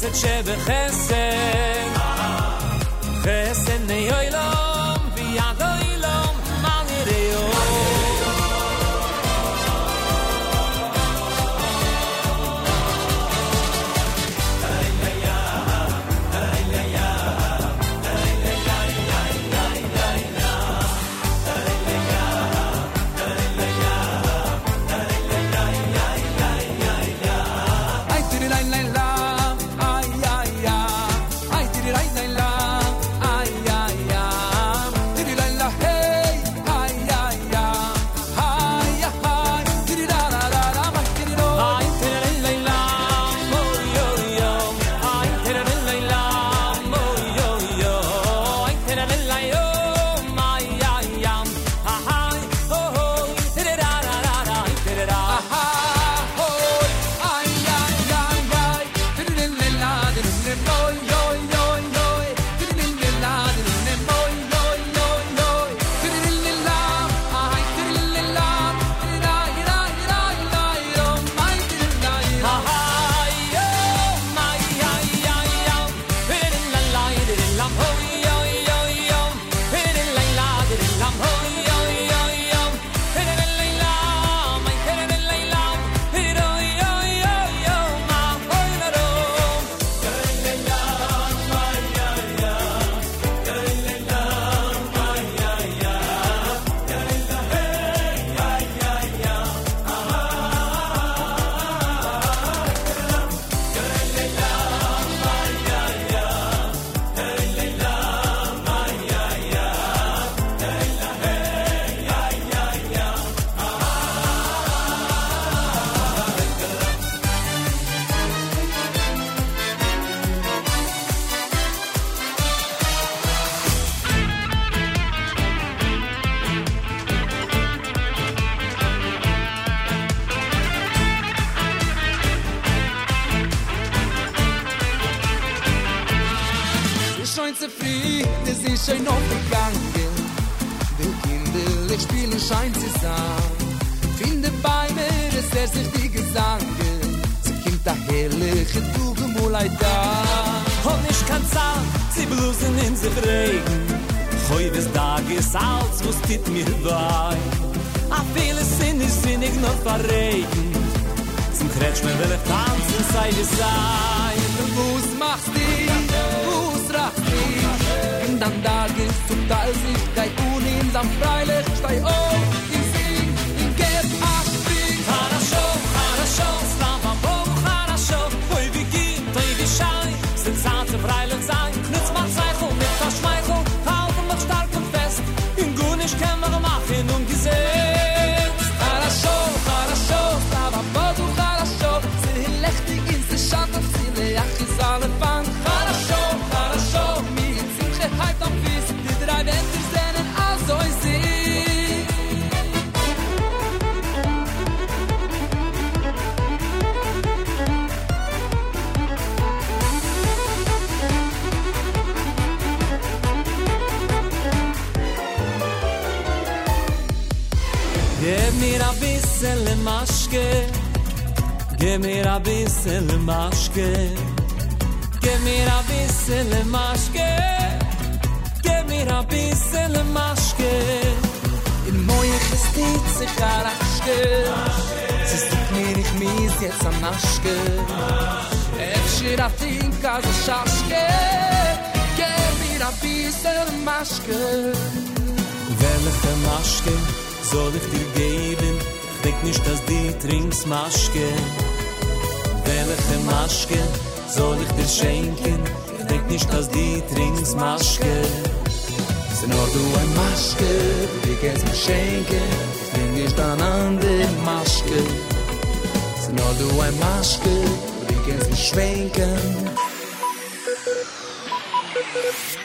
חסד שבחסד. חסד נהיה לו verregen. Zum Kretschmer will ich tanzen, sei wie sei. as a shashke Get me da piece maske Welche maske soll ich dir geben? Ich denk nicht, dass die trinks maske Welche maske soll ich dir schenken? Ich denk nicht, dass die trinks maske Ze nur du ein maske, die kannst mir schenken. Ich denk nicht an andere maske Ze nur du ein maske, die kannst mir schwenken.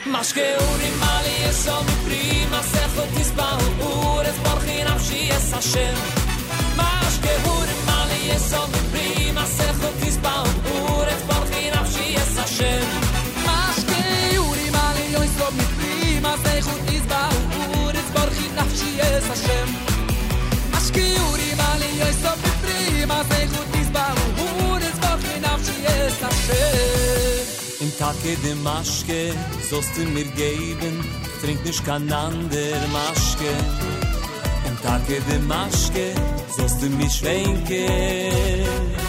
מה שקעורים מה לי יש שם מפרי מסכות תסבהו פורס ברכי נפשי יש השם מה שקעורים מה לי יש שם מפרי Tage de Maschke, sollst du mir geben, trink nicht kein ander Maschke. Im Tage de Maschke, sollst du mich schwenken.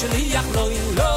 שליח, לוי, לוי, רק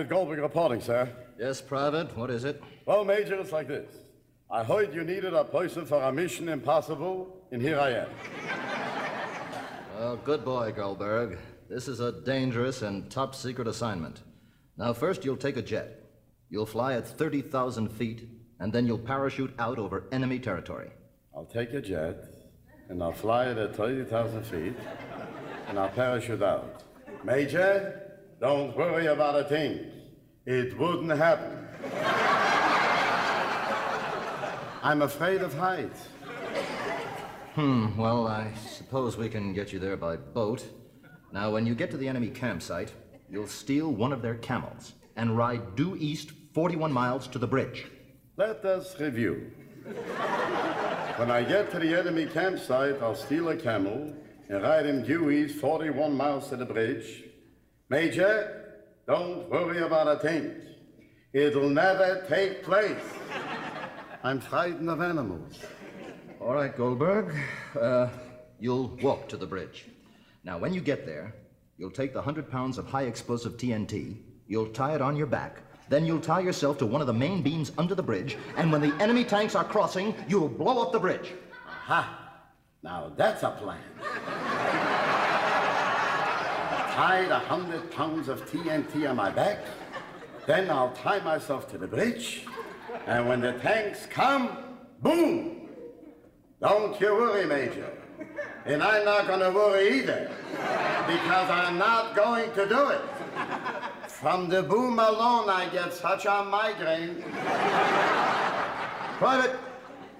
Private Goldberg reporting, sir. Yes, Private, what is it? Well, Major, it's like this. I heard you needed a person for a mission impossible, and here I am. Well, good boy, Goldberg. This is a dangerous and top secret assignment. Now, first, you'll take a jet. You'll fly at 30,000 feet, and then you'll parachute out over enemy territory. I'll take a jet, and I'll fly it at 30,000 feet, and I'll parachute out. Major, don't worry about a thing. It wouldn't happen. I'm afraid of heights. Hmm, well, I suppose we can get you there by boat. Now, when you get to the enemy campsite, you'll steal one of their camels and ride due east 41 miles to the bridge. Let us review. When I get to the enemy campsite, I'll steal a camel and ride him due east 41 miles to the bridge. Major, don't worry about a thing. It'll never take place. I'm frightened of animals. All right, Goldberg. Uh, you'll walk to the bridge. Now, when you get there, you'll take the 100 pounds of high explosive TNT, you'll tie it on your back, then you'll tie yourself to one of the main beams under the bridge, and when the enemy tanks are crossing, you'll blow up the bridge. Aha! Now that's a plan. Tied a hundred pounds of TNT on my back, then I'll tie myself to the bridge, and when the tanks come, boom! Don't you worry, Major. And I'm not going to worry either, because I'm not going to do it. From the boom alone, I get such a migraine. Private,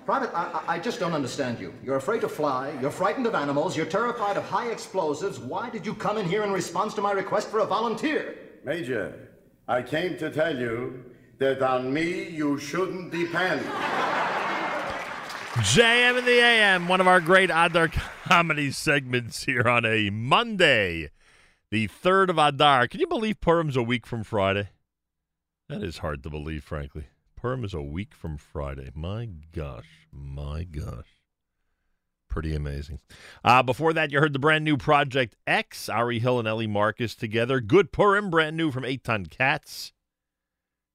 Private, I, I- I just don't understand you. You're afraid to fly, you're frightened of animals, you're terrified of high explosives. Why did you come in here in response to my request for a volunteer? Major, I came to tell you that on me you shouldn't depend. JM in the AM, one of our great Adar comedy segments here on a Monday, the 3rd of Adar. Can you believe Purim's a week from Friday? That is hard to believe, frankly. Purim is a week from Friday. My gosh, my gosh. Pretty amazing. Uh, before that, you heard the brand new Project X, Ari Hill and Eli Marcus together. Good Purim, brand new from Eight Ton Cats.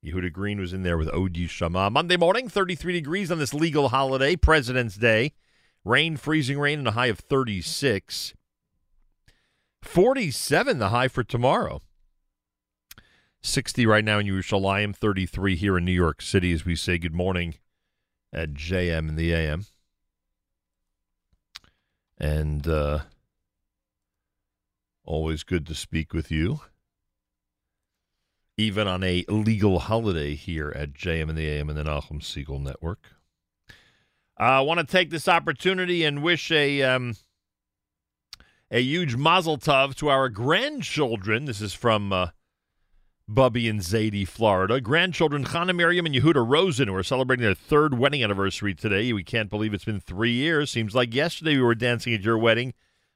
Yehuda Green was in there with Odi Shama. Monday morning, 33 degrees on this legal holiday, President's Day. Rain, freezing rain, and a high of 36. 47 the high for tomorrow. 60 right now in Yerushalayim, 33 here in New York City as we say good morning at JM in the AM. And uh, always good to speak with you even on a legal holiday here at JM in the AM and the Nachum Segal Network. I want to take this opportunity and wish a um, a huge mazel tov to our grandchildren. This is from uh, Bubby and Zadie, Florida. Grandchildren Chana Miriam and Yehuda Rosen, who are celebrating their third wedding anniversary today. We can't believe it's been three years. Seems like yesterday we were dancing at your wedding.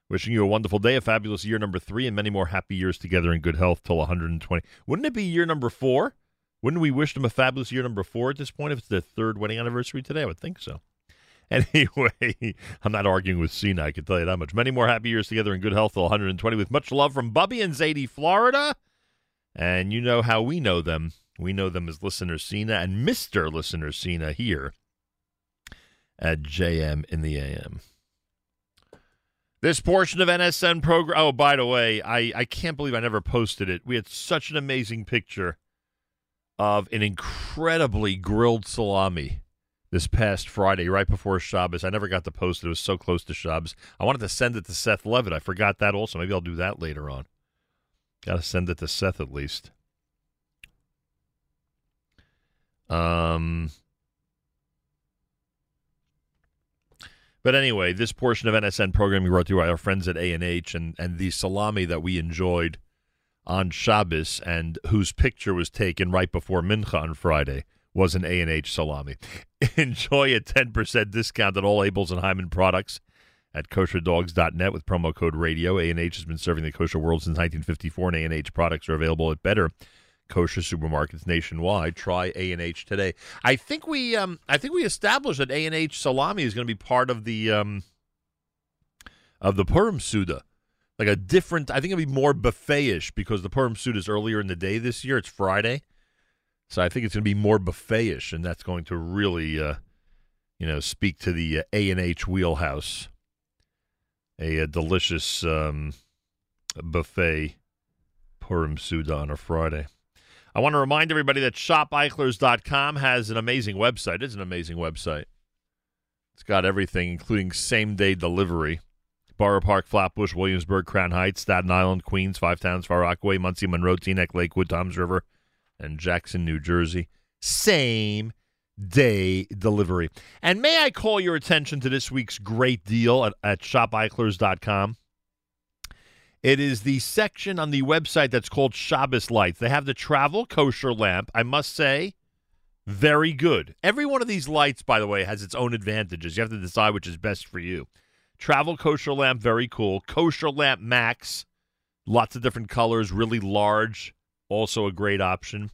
Wishing you a wonderful day, a fabulous year number three, and many more happy years together in good health till 120. Wouldn't it be year number four? Wouldn't we wish them a fabulous year number four at this point if it's their third wedding anniversary today? I would think so. Anyway, I'm not arguing with Cena, I can tell you that much. Many more happy years together in good health till 120 with much love from Bubby and Zadie, Florida. And you know how we know them. We know them as Listener Cena and Mr. Listener Cena here at JM in the AM. This portion of NSN program. Oh, by the way, I, I can't believe I never posted it. We had such an amazing picture of an incredibly grilled salami this past Friday, right before Shabbos. I never got to post it. It was so close to Shabbos. I wanted to send it to Seth Levitt. I forgot that also. Maybe I'll do that later on. Got to send it to Seth at least. Um. But anyway, this portion of NSN programming brought to you by our friends at A&H and, and the salami that we enjoyed on Shabbos and whose picture was taken right before Mincha on Friday was an A&H salami. Enjoy a 10% discount on all Abeles and Heymann products at kosherdogs.net with promo code radio. A&H has been serving the kosher world since 1954 and A&H products are available at better kosher supermarkets nationwide. Try A and H today. I think we um I think we established that A and H salami is going to be part of the um of the Purim Suda. Like a different I think it'll be more buffet-ish because the Purim Suda is earlier in the day this year. It's Friday. So I think it's going to be more buffet-ish and that's going to really uh you know speak to the uh, A and H wheelhouse. A, a delicious um buffet Purim Suda on a Friday. I want to remind everybody that shopeichlers.com has an amazing website. It's an amazing website. It's got everything, including same day delivery. Borough Park, Flatbush, Williamsburg, Crown Heights, Staten Island, Queens, Five Towns, Far Rockaway, Monsey, Monroe, Teaneck, Lakewood, Toms River, and Jackson, New Jersey. Same day delivery. And may I call your attention to this week's great deal at, at shopeichlers.com? It is the section on the website that's called Shabbos Lights. They have the travel kosher lamp. I must say, very good. Every one of these lights, by the way, has its own advantages. You have to decide which is best for you. Travel kosher lamp, very cool. Kosher lamp max, lots of different colors, really large, also a great option.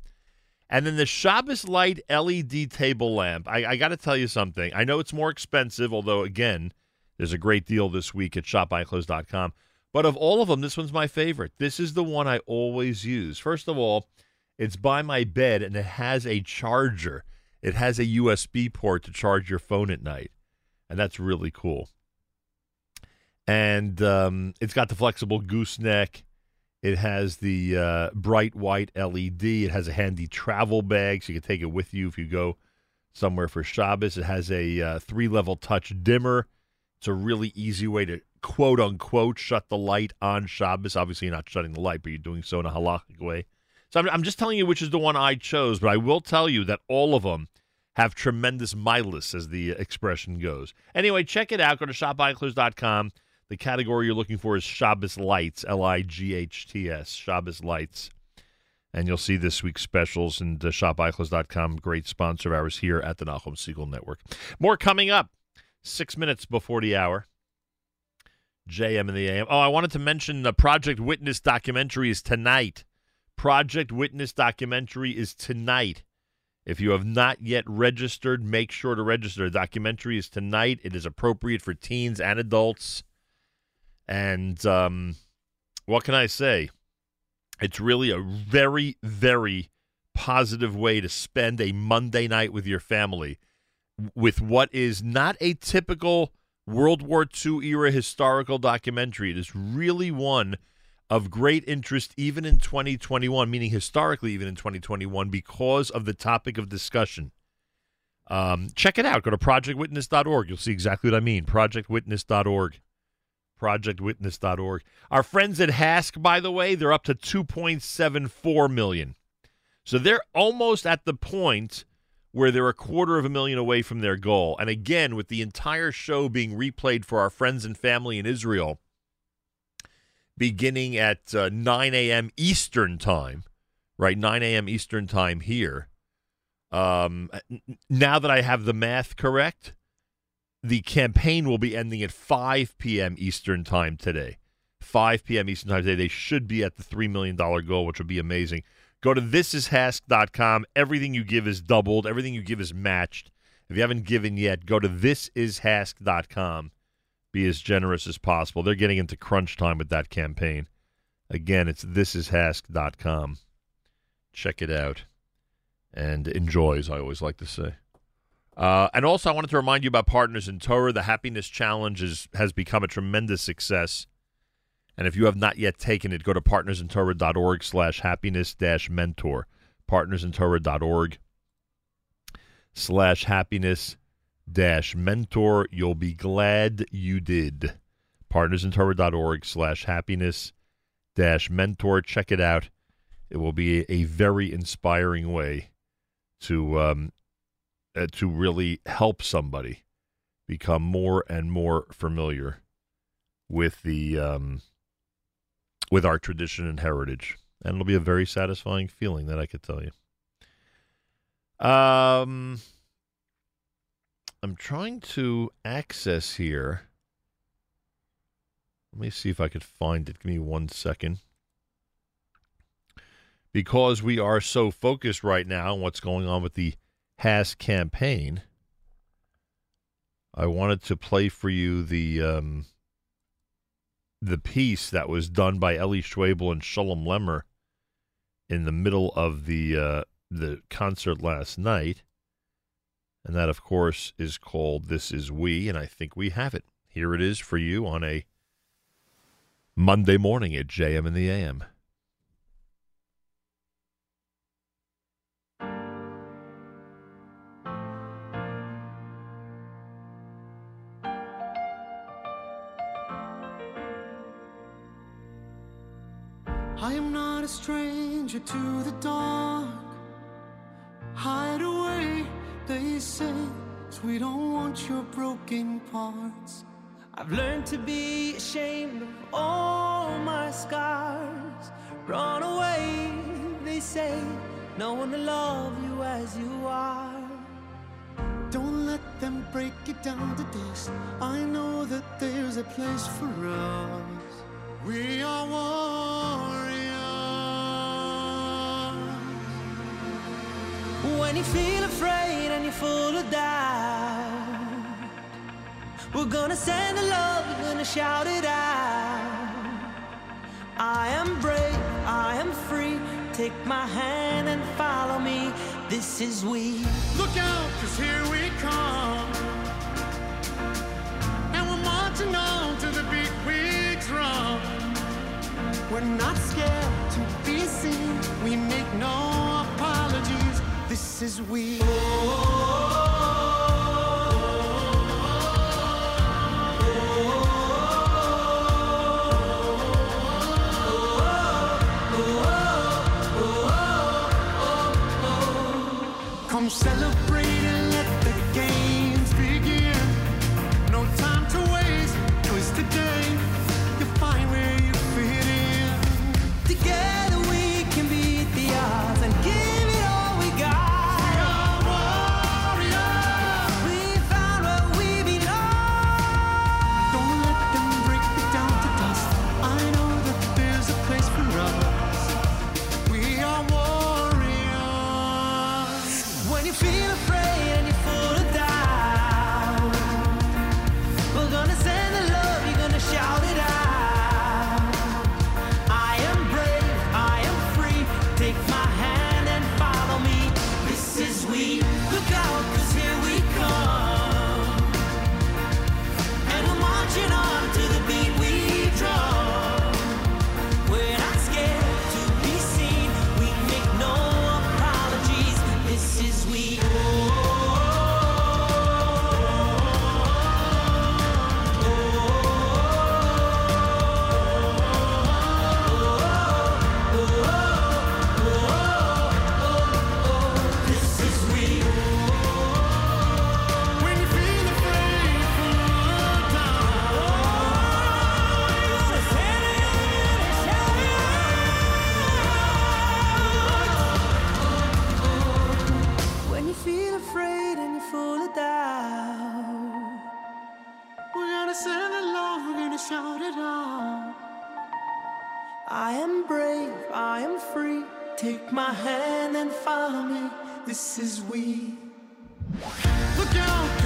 And then the Shabbos Light LED table lamp. I, I got to tell you something. I know it's more expensive, although, again, there's a great deal this week at shopeichlers.com. But of all of them, this one's my favorite. This is the one I always use. First of all, it's by my bed and it has a charger. It has a USB port to charge your phone at night. And that's really cool. And um, it's got the flexible gooseneck. It has the uh, bright white LED. It has a handy travel bag so you can take it with you if you go somewhere for Shabbos. It has a uh, three level touch dimmer. It's a really easy way to quote unquote shut the light on Shabbos. Obviously, you're not shutting the light, but you're doing so in a halachic way. So I'm, I'm just telling you which is the one I chose, but I will tell you that all of them have tremendous milas, as the expression goes. Anyway, check it out. Go to shopeichlers.com. The category you're looking for is Shabbos Lights, L I G H T S, Shabbos Lights. And you'll see this week's specials and uh, shopeichlers.com, great sponsor of ours here at the Nachum Segal Network. More coming up, six minutes before the hour. JM in the AM. Oh, I wanted to mention the Project Witness documentary is tonight. Project Witness documentary is tonight. If you have not yet registered, make sure to register. The documentary is tonight. It is appropriate for teens and adults. And um, what can I say? It's really a very, very positive way to spend a Monday night with your family with what is not a typical World War II era historical documentary. It is really one of great interest even in 2021, meaning historically even in 2021, because of the topic of discussion. Um, check it out. Go to projectwitness.org. You'll see exactly what I mean. Projectwitness.org. Projectwitness.org. Our friends at HASC, by the way, they're up to 2.74 million. So they're almost at the point where they're a quarter of a million away from their goal. And again, with the entire show being replayed for our friends and family in Israel, beginning at uh, 9 a.m. Eastern time, right? 9 a.m. Eastern time here. Um, now that I have the math correct, the campaign will be ending at 5 p.m. Eastern time today. 5 p.m. Eastern time today. They should be at the $3 million goal, which would be amazing. Go to thisishasc.com. Everything you give is doubled, everything you give is matched. If you haven't given yet, go to thisishasc.com be as generous as possible. They're getting into crunch time with that campaign. Again, it's thisishasc.com. Check it out and enjoy, as I always like to say. Uh, and also, I wanted to remind you about Partners in Torah. The Happiness Challenge is, has become a tremendous success. And if you have not yet taken it, go to partnersintorah.org slash happiness dash mentor. Partnersintorah.org slash happiness dash mentor. You'll be glad you did. Partnersintorah.org slash happiness dash mentor. Check it out. It will be a very inspiring way to um, uh, to really help somebody become more and more familiar with the um, with our tradition and heritage, and it'll be a very satisfying feeling that I could tell you. Um, I'm trying to access here. Let me see if I could find it. Give me one second. Because we are so focused right now on what's going on with the HASC campaign, I wanted to play for you the um, the piece that was done by Eli Schwebel and Shulem Lemmer in the middle of the uh, the concert last night. And that, of course, is called This Is We, and I think we have it. Here it is for you on a Monday morning at JM in the AM. To the dark. Hide away, they say, we don't want your broken parts. I've learned to be ashamed of all my scars. Run away, they say. No one to love you as you are. Don't let them break it down to dust. I know that there's a place for us. We are warriors. When you feel afraid and you're full of doubt, we're gonna send the love, we're gonna shout it out. I am brave, I am free. Take my hand and follow me. This is we. Look out, cause here we come. And we're marching on to the beat we drum. We're not scared to be seen. We make no apologies. This is we. I am free. Take my hand and follow me. This is we. Look out,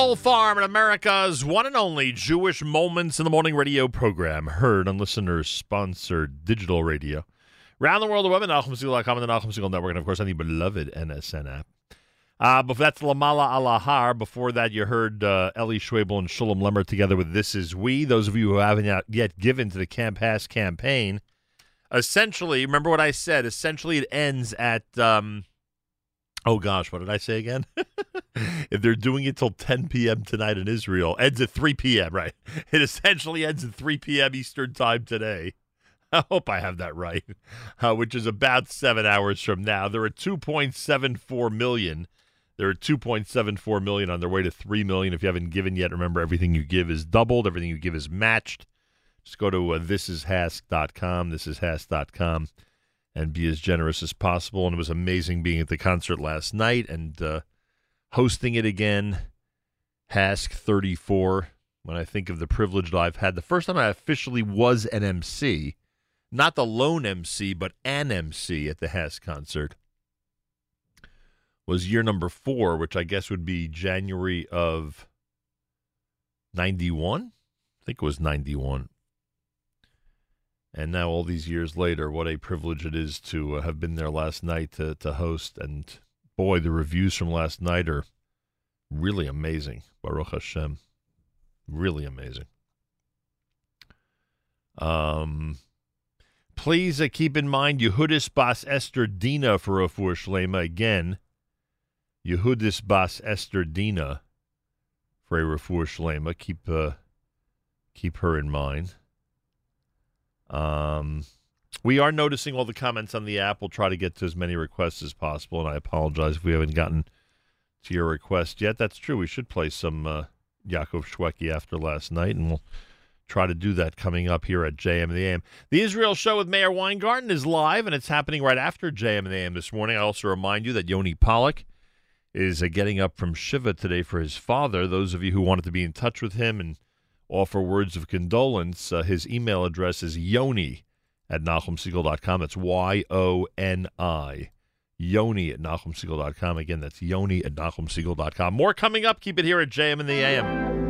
Soul Farm and America's one and only Jewish Moments in the Morning radio program, heard on listeners sponsored digital radio. Around the world, the web at NachumSegal.com and the Nachum Segal Network, and of course, on the beloved NSN app. Uh, before that's Lamala Alahar. Before that, you heard uh, Eli Schwebel and Shulem Lemmer together with This Is We. Those of you who haven't yet- yet given to the Camp HASC campaign, essentially, remember what I said? Essentially, it ends at, um, oh gosh, what did I say again? if they're doing it till 10 p.m. tonight in Israel, ends at 3 p.m., right? It essentially ends at 3 p.m. Eastern Time today. I hope I have that right, uh, which is about seven hours from now. There are 2.74 million. There are 2.74 million on their way to 3 million. If you haven't given yet, remember everything you give is doubled, everything you give is matched. Just go to uh, thisishasc.com, thisishasc.com, and be as generous as possible. And it was amazing being at the concert last night and uh, hosting it again. HASC 34. When I think of the privilege that I've had, the first time I officially was an MC, not the lone MC, but an MC at the HASC concert, was year number four, which I guess would be January of 91. I think it was 91. And now, all these years later, what a privilege it is to uh, have been there last night to, to host. And boy, the reviews from last night are really amazing. Baruch Hashem. Really amazing. Um, please uh, keep in mind Yehudis Bas Esther Dina for Refuah Shlema again. Yehudis Bas Esther Dina for a Refuah Shlema. Keep uh, keep her in mind. Um, we are noticing all the comments on the app. We'll try to get to as many requests as possible, and I apologize if we haven't gotten to your request yet. That's true. We should play some uh, Yaakov Shwekey after last night, and we'll try to do that coming up here at JM in the AM. The Israel Show with Meir Weingarten is live, and it's happening right after JM in the AM this morning. I also remind you that Yoni Pollock is uh, getting up from Shiva today for his father. Those of you who wanted to be in touch with him and – offer words of condolence. Uh, his email address is yoni at nachumsegal.com. It's Y O N I. Yoni at nachumsegal.com. Again, that's yoni at nachumsegal.com. More coming up. Keep it here at JM in the AM.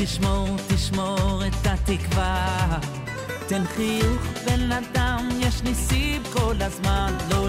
תשמור, תשמור את התקווה. תן חיוך בן אדם, יש ניסים כל הזמן, לא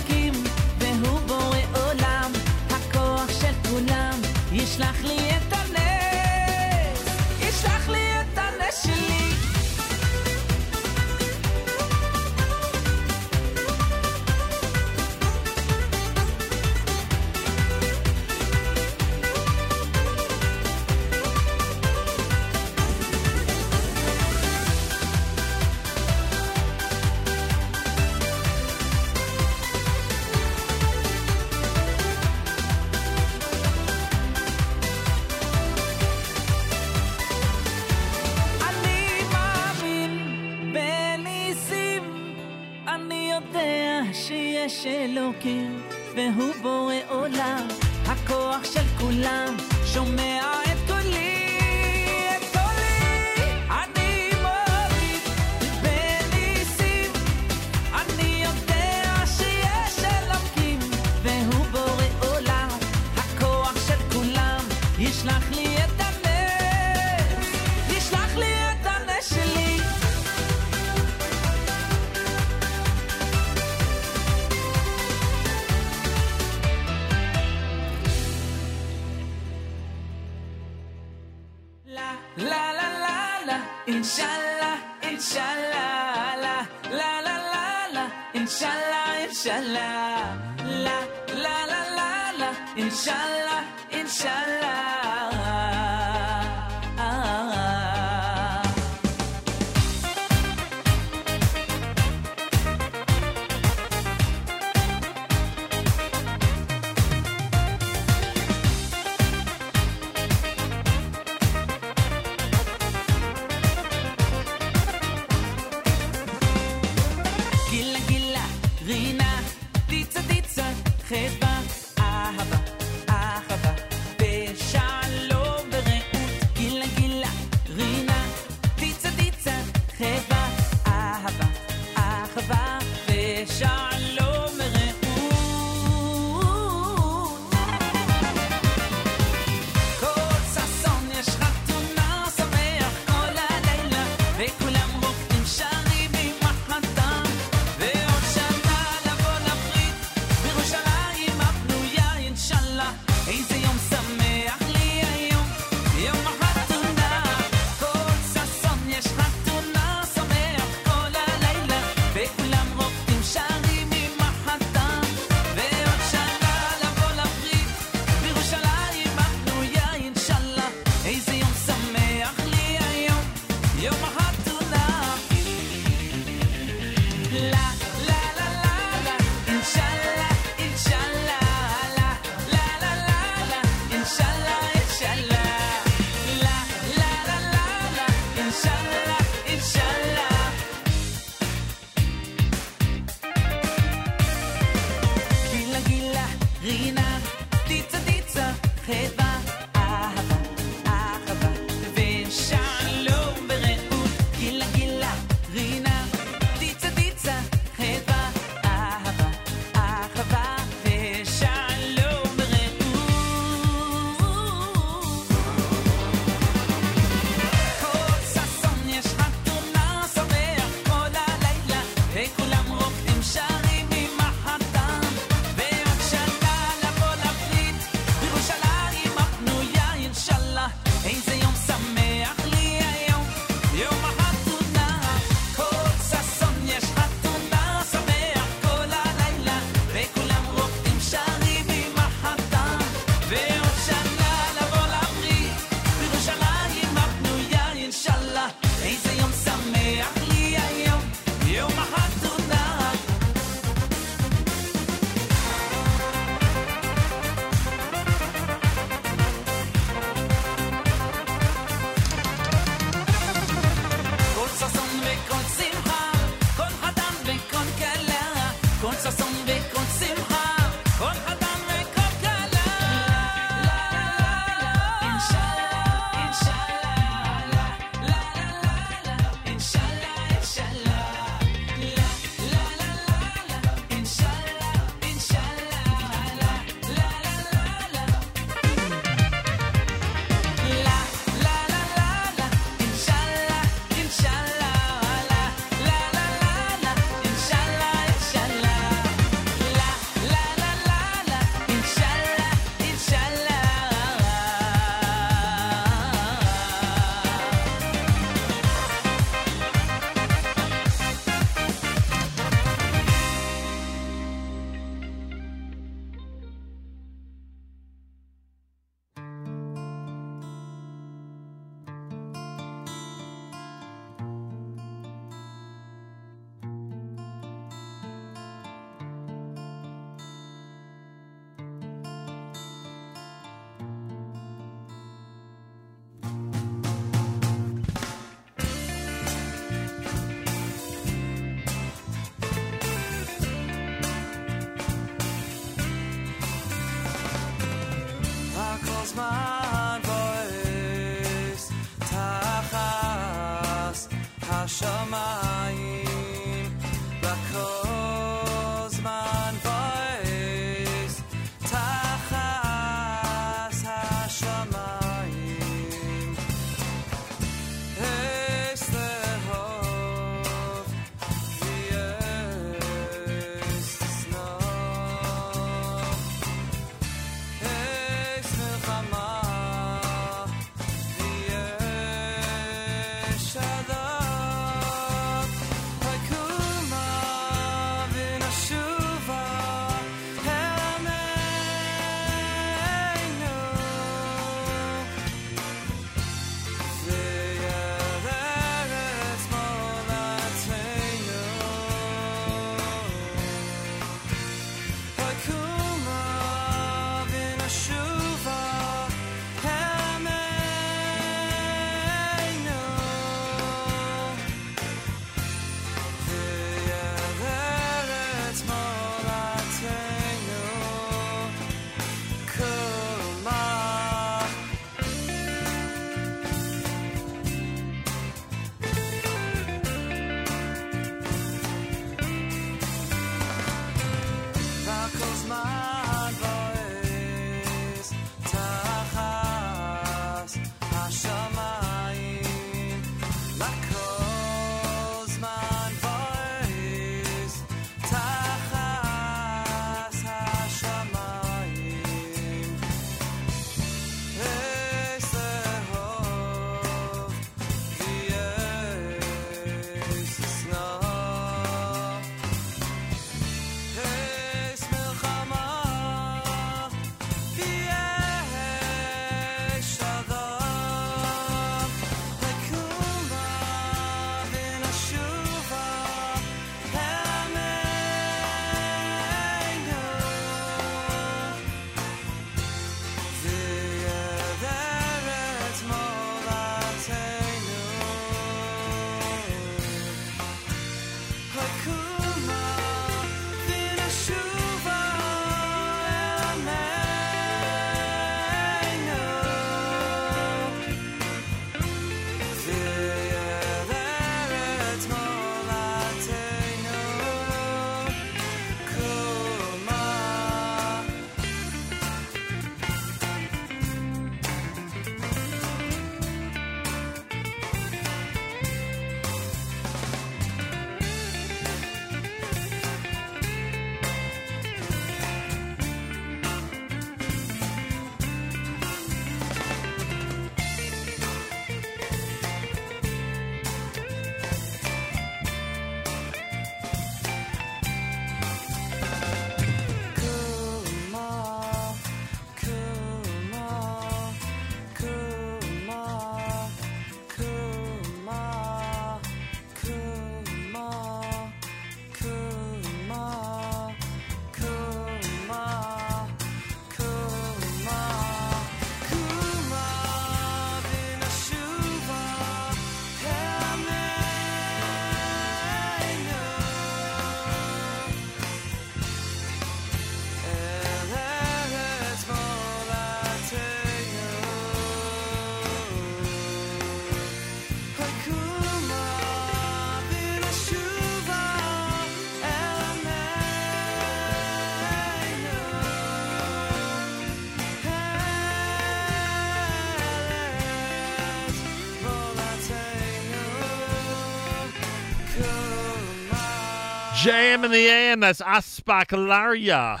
JM in the AM, that's Aspaklaria.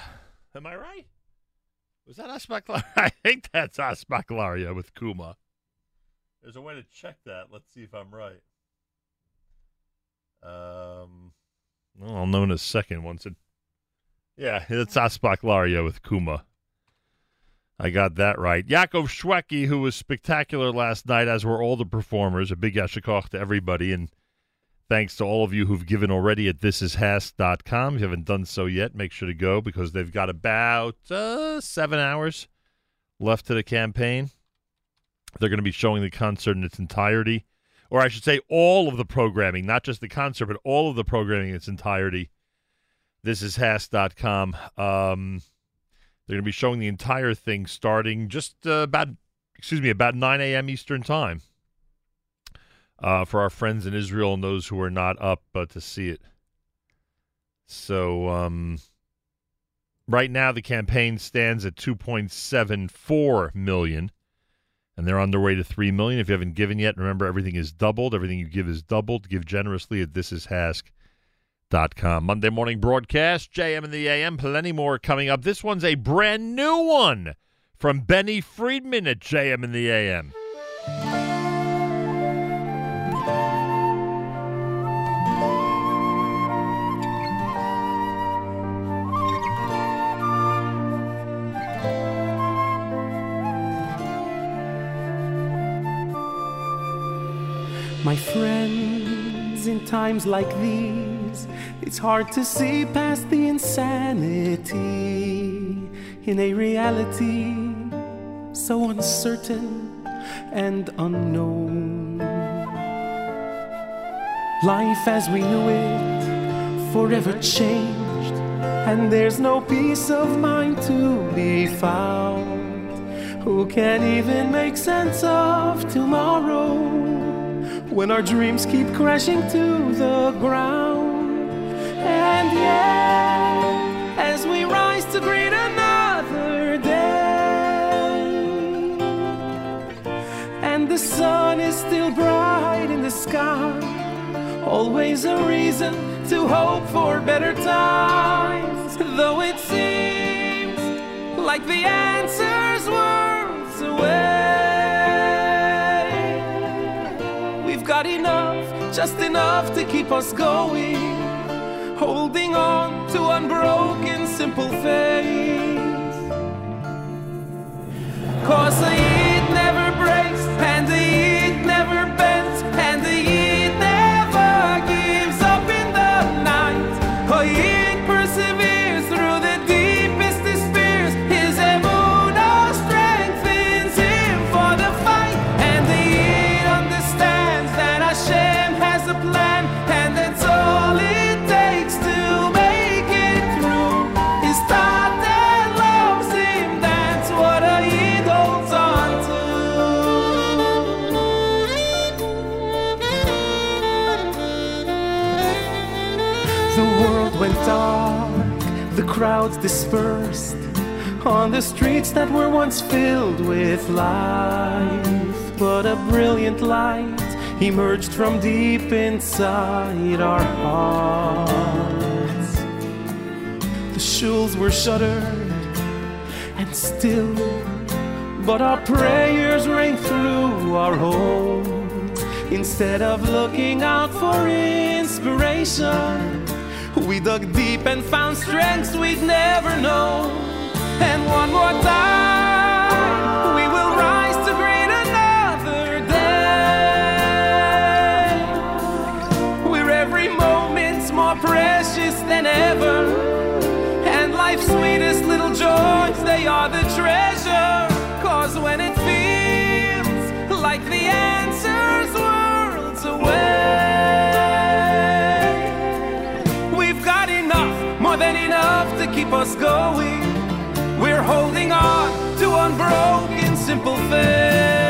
Am I right? Was that Aspaklaria? I think that's Aspaklaria with Kuma. There's a way to check that. Let's see if I'm right. Um, well, I'll know in a second once it. Yeah, it's Aspaklaria with Kuma. I got that right. Yakov Shwekey, who was spectacular last night, as were all the performers. A big yasher koach to everybody, and thanks to all of you who've given already at thisishasc.com. If you haven't done so yet, make sure to go because they've got about uh, seven hours left to the campaign. They're going to be showing the concert in its entirety, or I should say, all of the programming, not just the concert, but all of the programming in its entirety. This is HASC.com. Um, they're going to be showing the entire thing starting just uh, about, excuse me, about 9 a.m. Eastern Time uh, for our friends in Israel and those who are not up uh, to see it. So, um, right now the campaign stands at 2.74 million and they're on their way to 3 million. If you haven't given yet remember everything is doubled. Everything you give is doubled. Give generously at thisishasc.com monday morning broadcast jm in the am plenty more coming up. This one's a brand new one from benny friedman at jm in the am times like these, it's hard to see past the insanity in a reality so uncertain and unknown. Life as we knew it forever changed, and there's no peace of mind to be found. Who can even make sense of tomorrow? When our dreams keep crashing to the ground. And yet, as we rise to greet another day, and the sun is still bright in the sky, always a reason to hope for better times. Though it seems like the answer's worlds away. Just enough to keep us going. Holding on to unbroken, simple faith. Cause the crowds dispersed on the streets that were once filled with life. But a brilliant light emerged from deep inside our hearts. The shuls were shuttered and still, but our prayers rang through our homes. Instead of looking out for inspiration, we dug deep and found strengths we'd never known. And one more time, we will rise to greet another day. Where every moment's more precious than ever. And life's sweetest little joys, they are the treasure. Cause when it feels like the answer's worlds away, us going. We're holding on to unbroken, simple faith.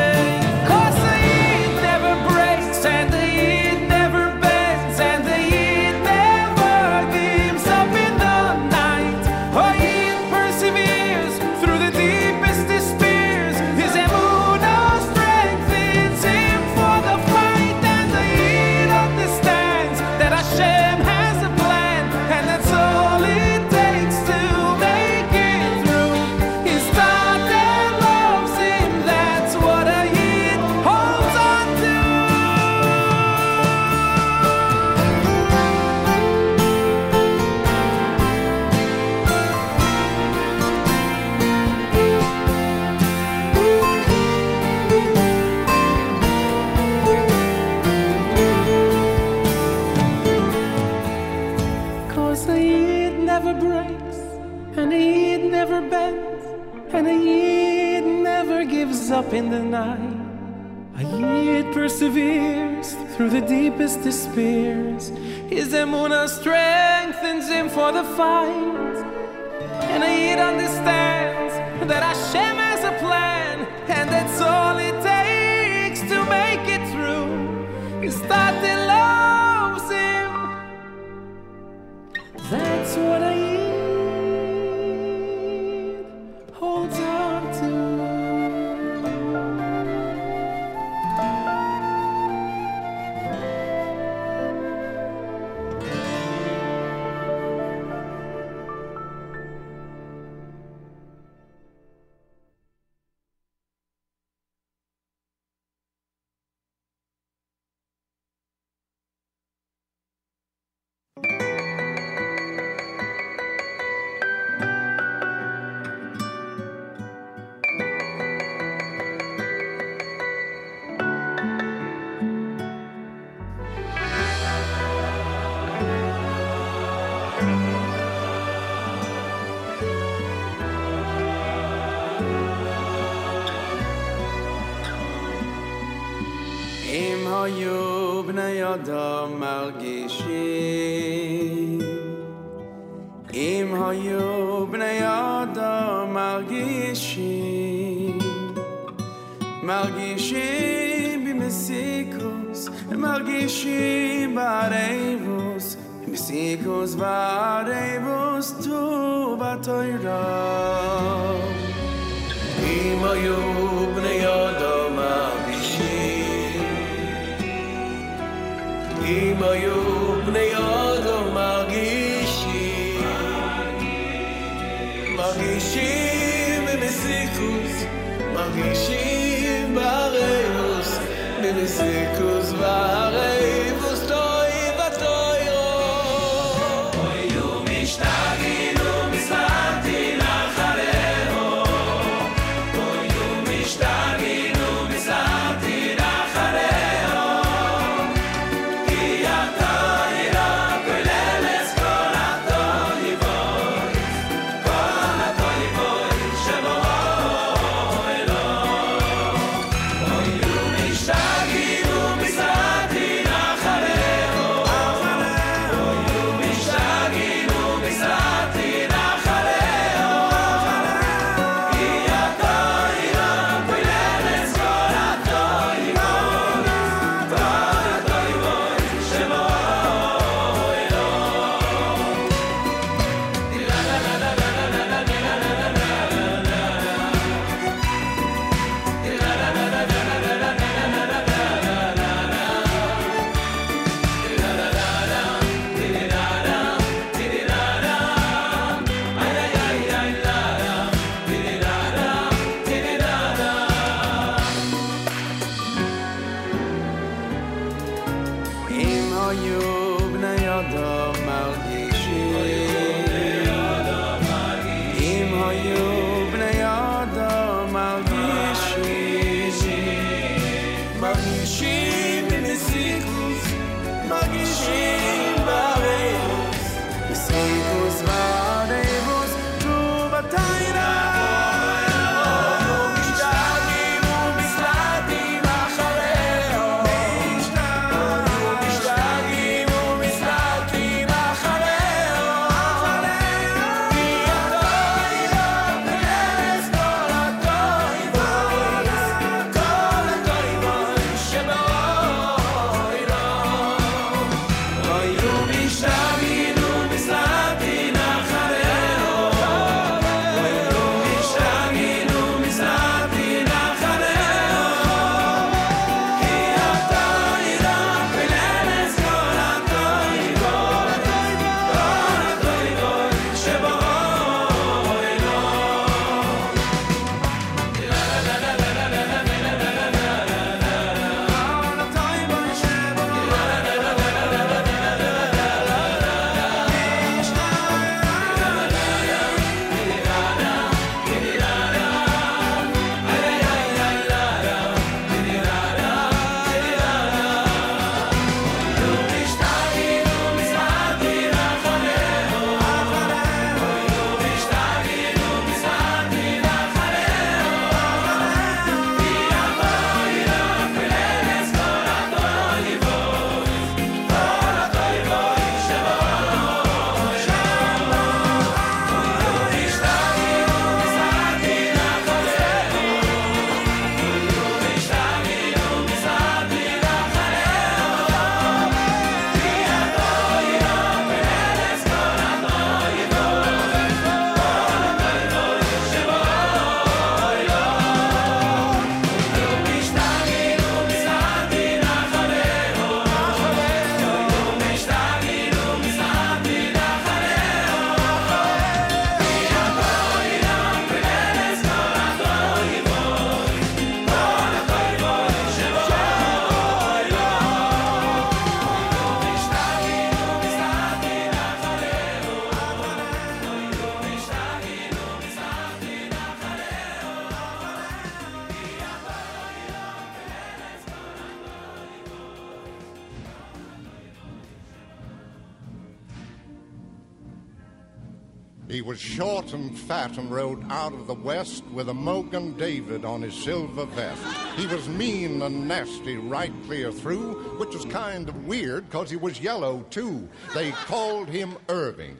With a Mogen David on his silver vest. He was mean and nasty right clear through, which was kind of weird because he was yellow too. They called him Irving.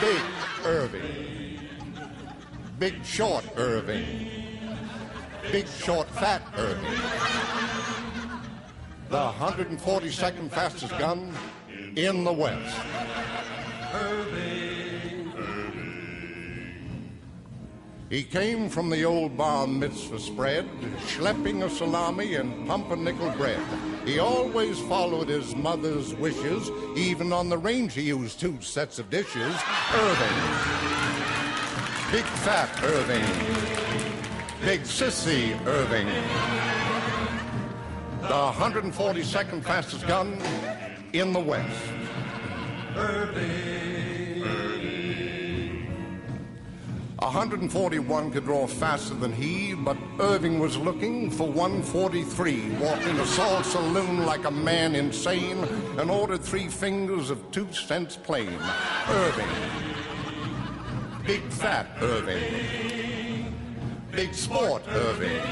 Big Irving. Big short Irving. Big short fat Irving. The 142nd fastest gun in the West. He came from the old bar mitzvah spread, schlepping a salami and pumpernickel bread. He always followed his mother's wishes. Even on the range, he used two sets of dishes. Irving. Big fat Irving. Big sissy Irving. The 142nd fastest gun in the West. Irving. 141 could draw faster than he, but Irving was looking for 143, walked a salt saloon like a man insane, and ordered three fingers of two cents plain. Irving. Big fat Irving. Big sport Irving.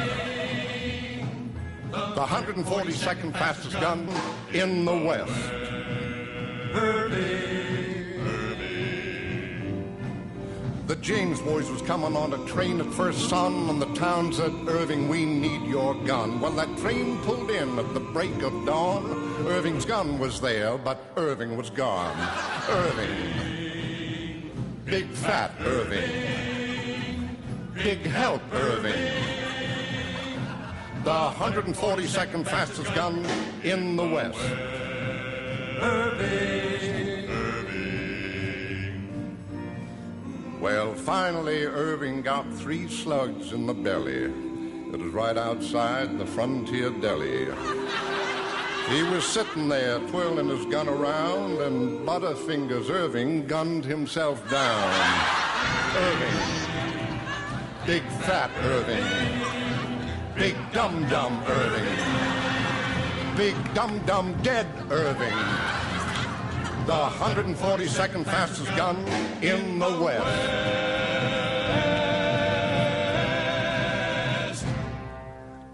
The 142nd fastest gun in the West. The James boys was coming on a train at first sun, and the town said, Irving, we need your gun. Well, that train pulled in at the break of dawn. Irving's gun was there, but Irving was gone. Irving. Big fat Irving. Big help Irving. The 142nd fastest gun in the West. Well, finally, Irving got three slugs in the belly. It was right outside the frontier deli. He was sitting there twirling his gun around, and Butterfingers Irving gunned himself down. Irving. Big fat Irving. Big dum dum Irving. Big dum dum dead Irving the 142nd fastest gun in the West.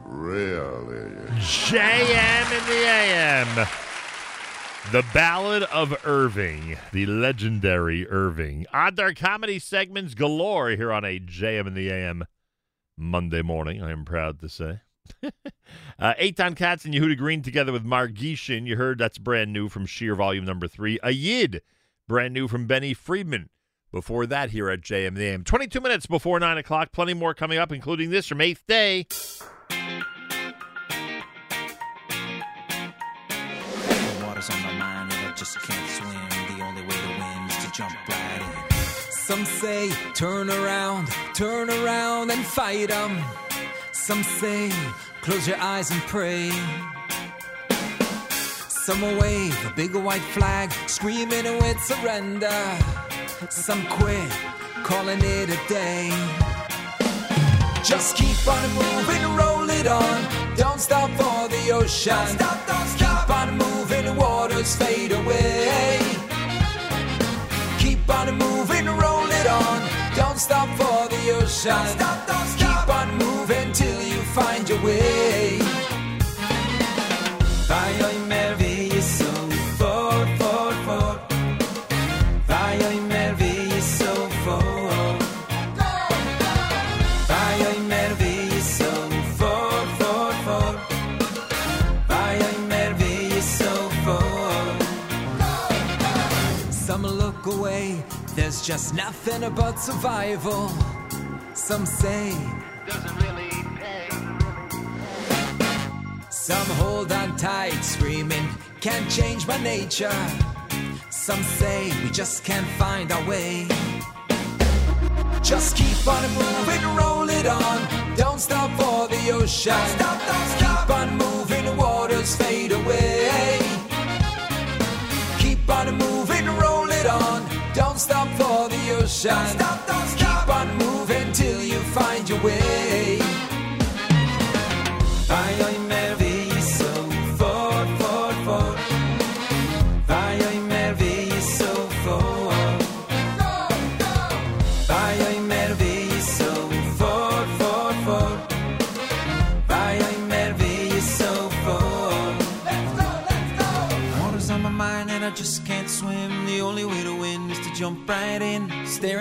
Really? JM in the AM. The Ballad of Irving, the legendary Irving. Odd Dark comedy segments galore here on a JM in the AM Monday morning, I am proud to say. Uh, Eitan Katz and Yehuda Green together with Margishin. You heard that's brand new from Sheer Volume Number Three. A Yid, brand new from Benny Friedman. Before that, here at JM the AM. 22 minutes before 9 o'clock. Plenty more coming up, including this from Eighth Day. Some say, turn around, turn around and fight 'em. Some say, close your eyes and pray. Some will wave a big white flag, screaming with surrender. Some quit, calling it a day. Just keep on moving, roll it on. Don't stop for the ocean. Don't stop, don't stop. Keep on moving, the waters fade away. Keep on moving, roll it on. Don't stop for the ocean. Don't stop, don't stop. Find your way. Vai oi merveille so fort, fort, fort. Vai oi merveille so fort. Vai oi merveille so fort, fort, fort. Vai oi merveille so fort. Some look away, there's just nothing about survival. Some say, hold on tight, screaming, can't change my nature. Some say we just can't find our way. Just keep on moving, roll it on. Don't stop for the ocean. Stop, don't stop. Keep on moving, waters fade away. Keep on moving, roll it on. Don't stop for the ocean. Stop, don't stop. Keep on moving till you find your way.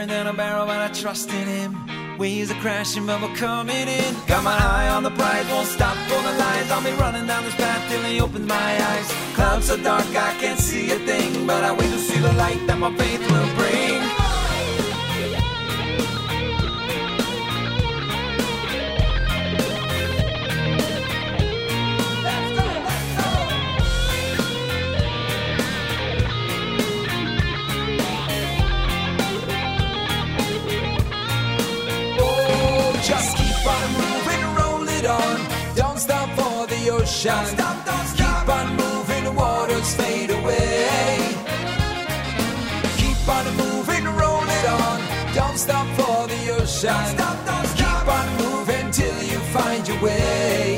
Staring down a barrel, but I trust in him. Waves are crashing, but we're coming in. Got my eye on the prize, won't stop for the lies. I'll be running down this path till he opens my eyes. Clouds so dark, I can't see a thing, but I wait to see the light that my faith will bring. Ocean. Don't stop, don't stop. Keep on moving, the waters fade away. Keep on moving, roll it on. Don't stop for the ocean. Don't stop, don't stop. Keep on moving till you find your way.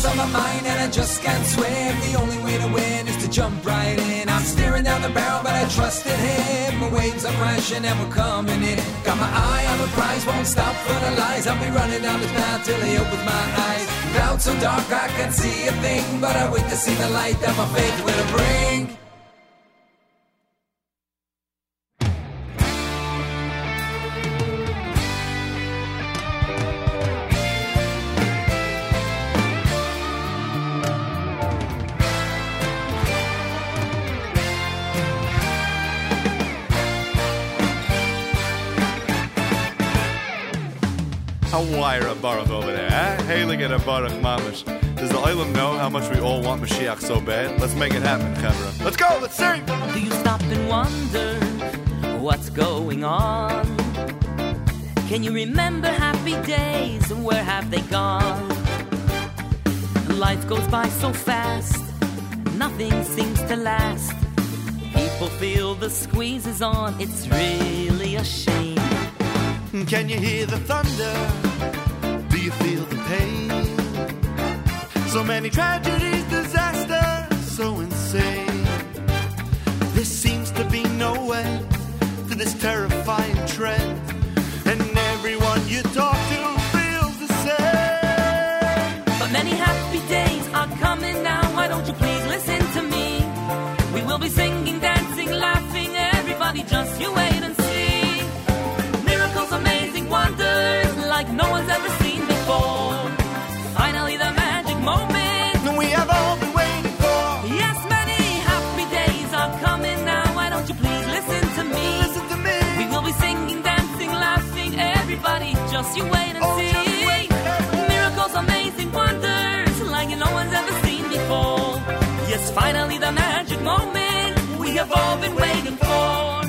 Water's on my mind and I just can't swim. The only way to win is to jump right in. I'm staring down the barrel, but I trusted him. The waves are crashing and we're coming in. Got my eye on the prize, won't stop for the lies. I'll be running down this path till he opens my eyes. Clouds so dark I can't see a thing, but I wait to see the light that my faith will bring. Hawira Baruch over there, eh? Hailing at a Baruch Mamish. Does the Olam know how much we all want Mashiach so bad? Let's make it happen, Chevra. Let's go, let's sing! Do you stop and wonder what's going on? Can you remember happy days and where have they gone? Life goes by so fast, nothing seems to last. People feel the squeeze is on, it's really a shame. Can you hear the thunder? You feel the pain? So many tragedies, disasters, so insane. There seems to be no end to this terrifying trend. And everyone you talk to feels the same. But many happy days are coming now. Why don't you please listen to me? We will be singing, dancing, laughing. Everybody, just you wait just you wait and Oh, see. Miracles, amazing wonders, like no one's ever seen before. Yes, finally the magic moment we have all been waiting for.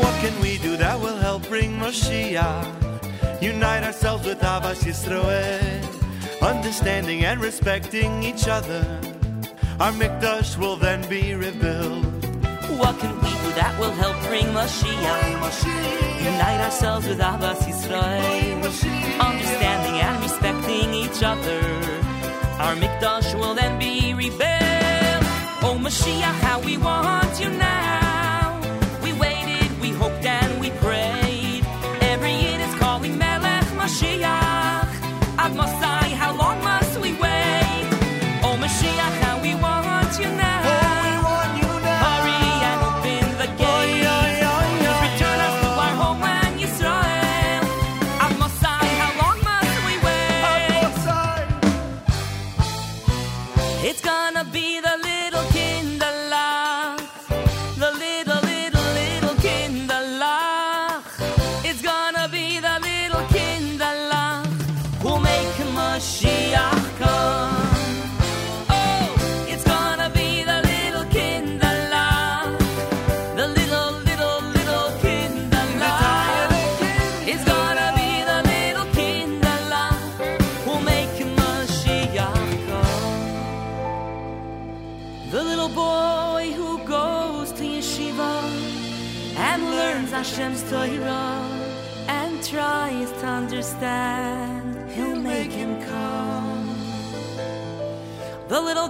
What can we do that will help bring Moshiach? Unite ourselves with Ahavas Yisroel, understanding and respecting each other. Our Mikdash will then be rebuilt. What can we do that will help bring Mashiach? Unite ourselves with Ahavas Yisrael, understanding and respecting each other. Our Mikdash will then be rebuilt. Oh Mashiach, how we want you now. It's gonna be the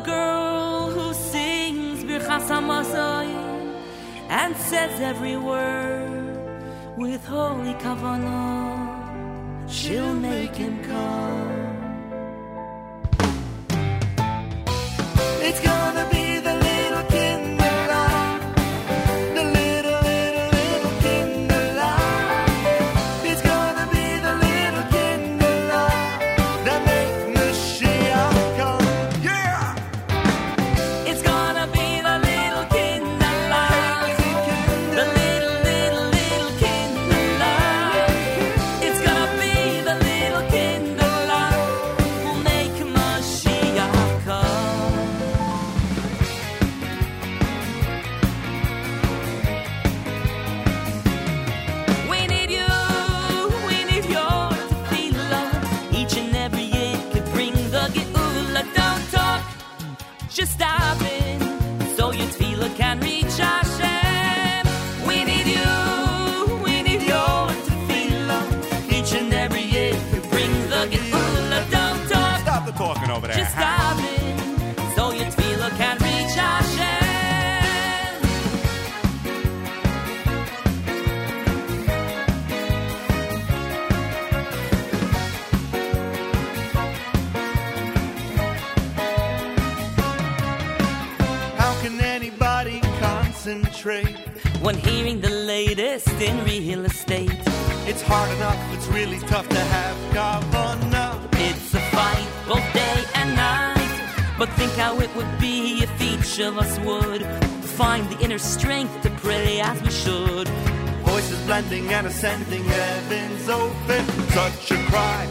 girl who sings Birchas Hamazon and says every word with holy kavanah. She'll make him come. When hearing the latest in real estate, It's hard enough, it's really tough to have kavanah. it's a fight both day and night. But think how it would be if each of us would find the inner strength to pray as we should. Voices blending and ascending, heavens open. Such a cry,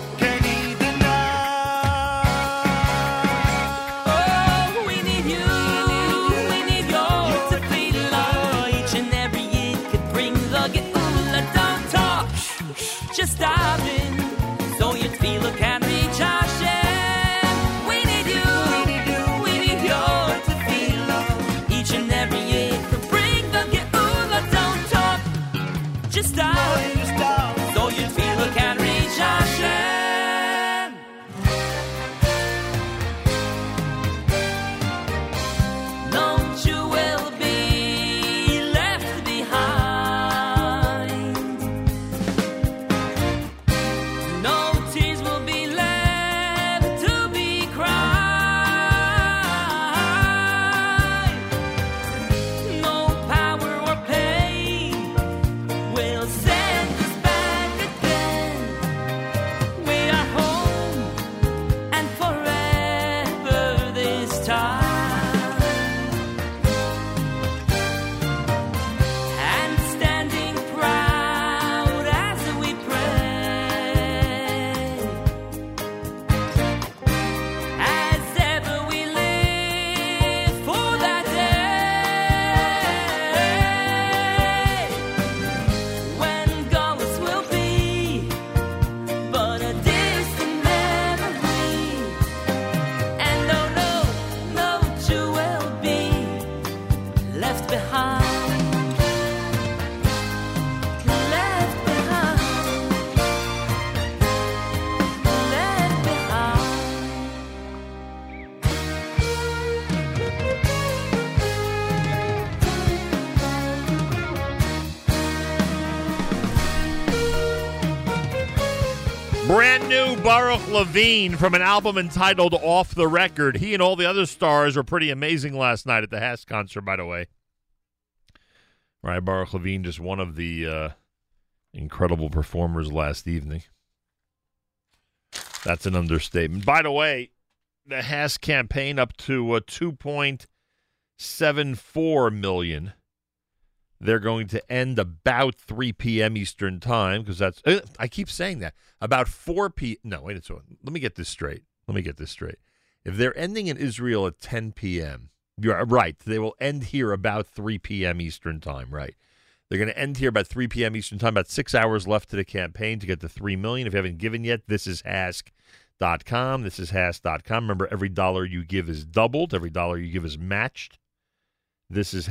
Baruch Levine from an album entitled Off the Record. He and all the other stars were pretty amazing last night at the HASC concert, by the way. Right, Baruch Levine, just one of the uh, incredible performers last evening. That's an understatement. By the way, the HASC campaign up to uh, 2.74 million. They're going to end about 3 p.m. Eastern time because that's. uh, I keep saying that about 4 p. No, wait a second. Let me get this straight. Let me get this straight. If they're ending in Israel at 10 p.m., you're right. They will end here about 3 p.m. Eastern time. Right. They're going to end here about 3 p.m. Eastern time. About six hours left to the campaign to get to 3 million. If you haven't given yet, this is HASC.com. This is HASC.com. Remember, every dollar you give is doubled. Every dollar you give is matched. This is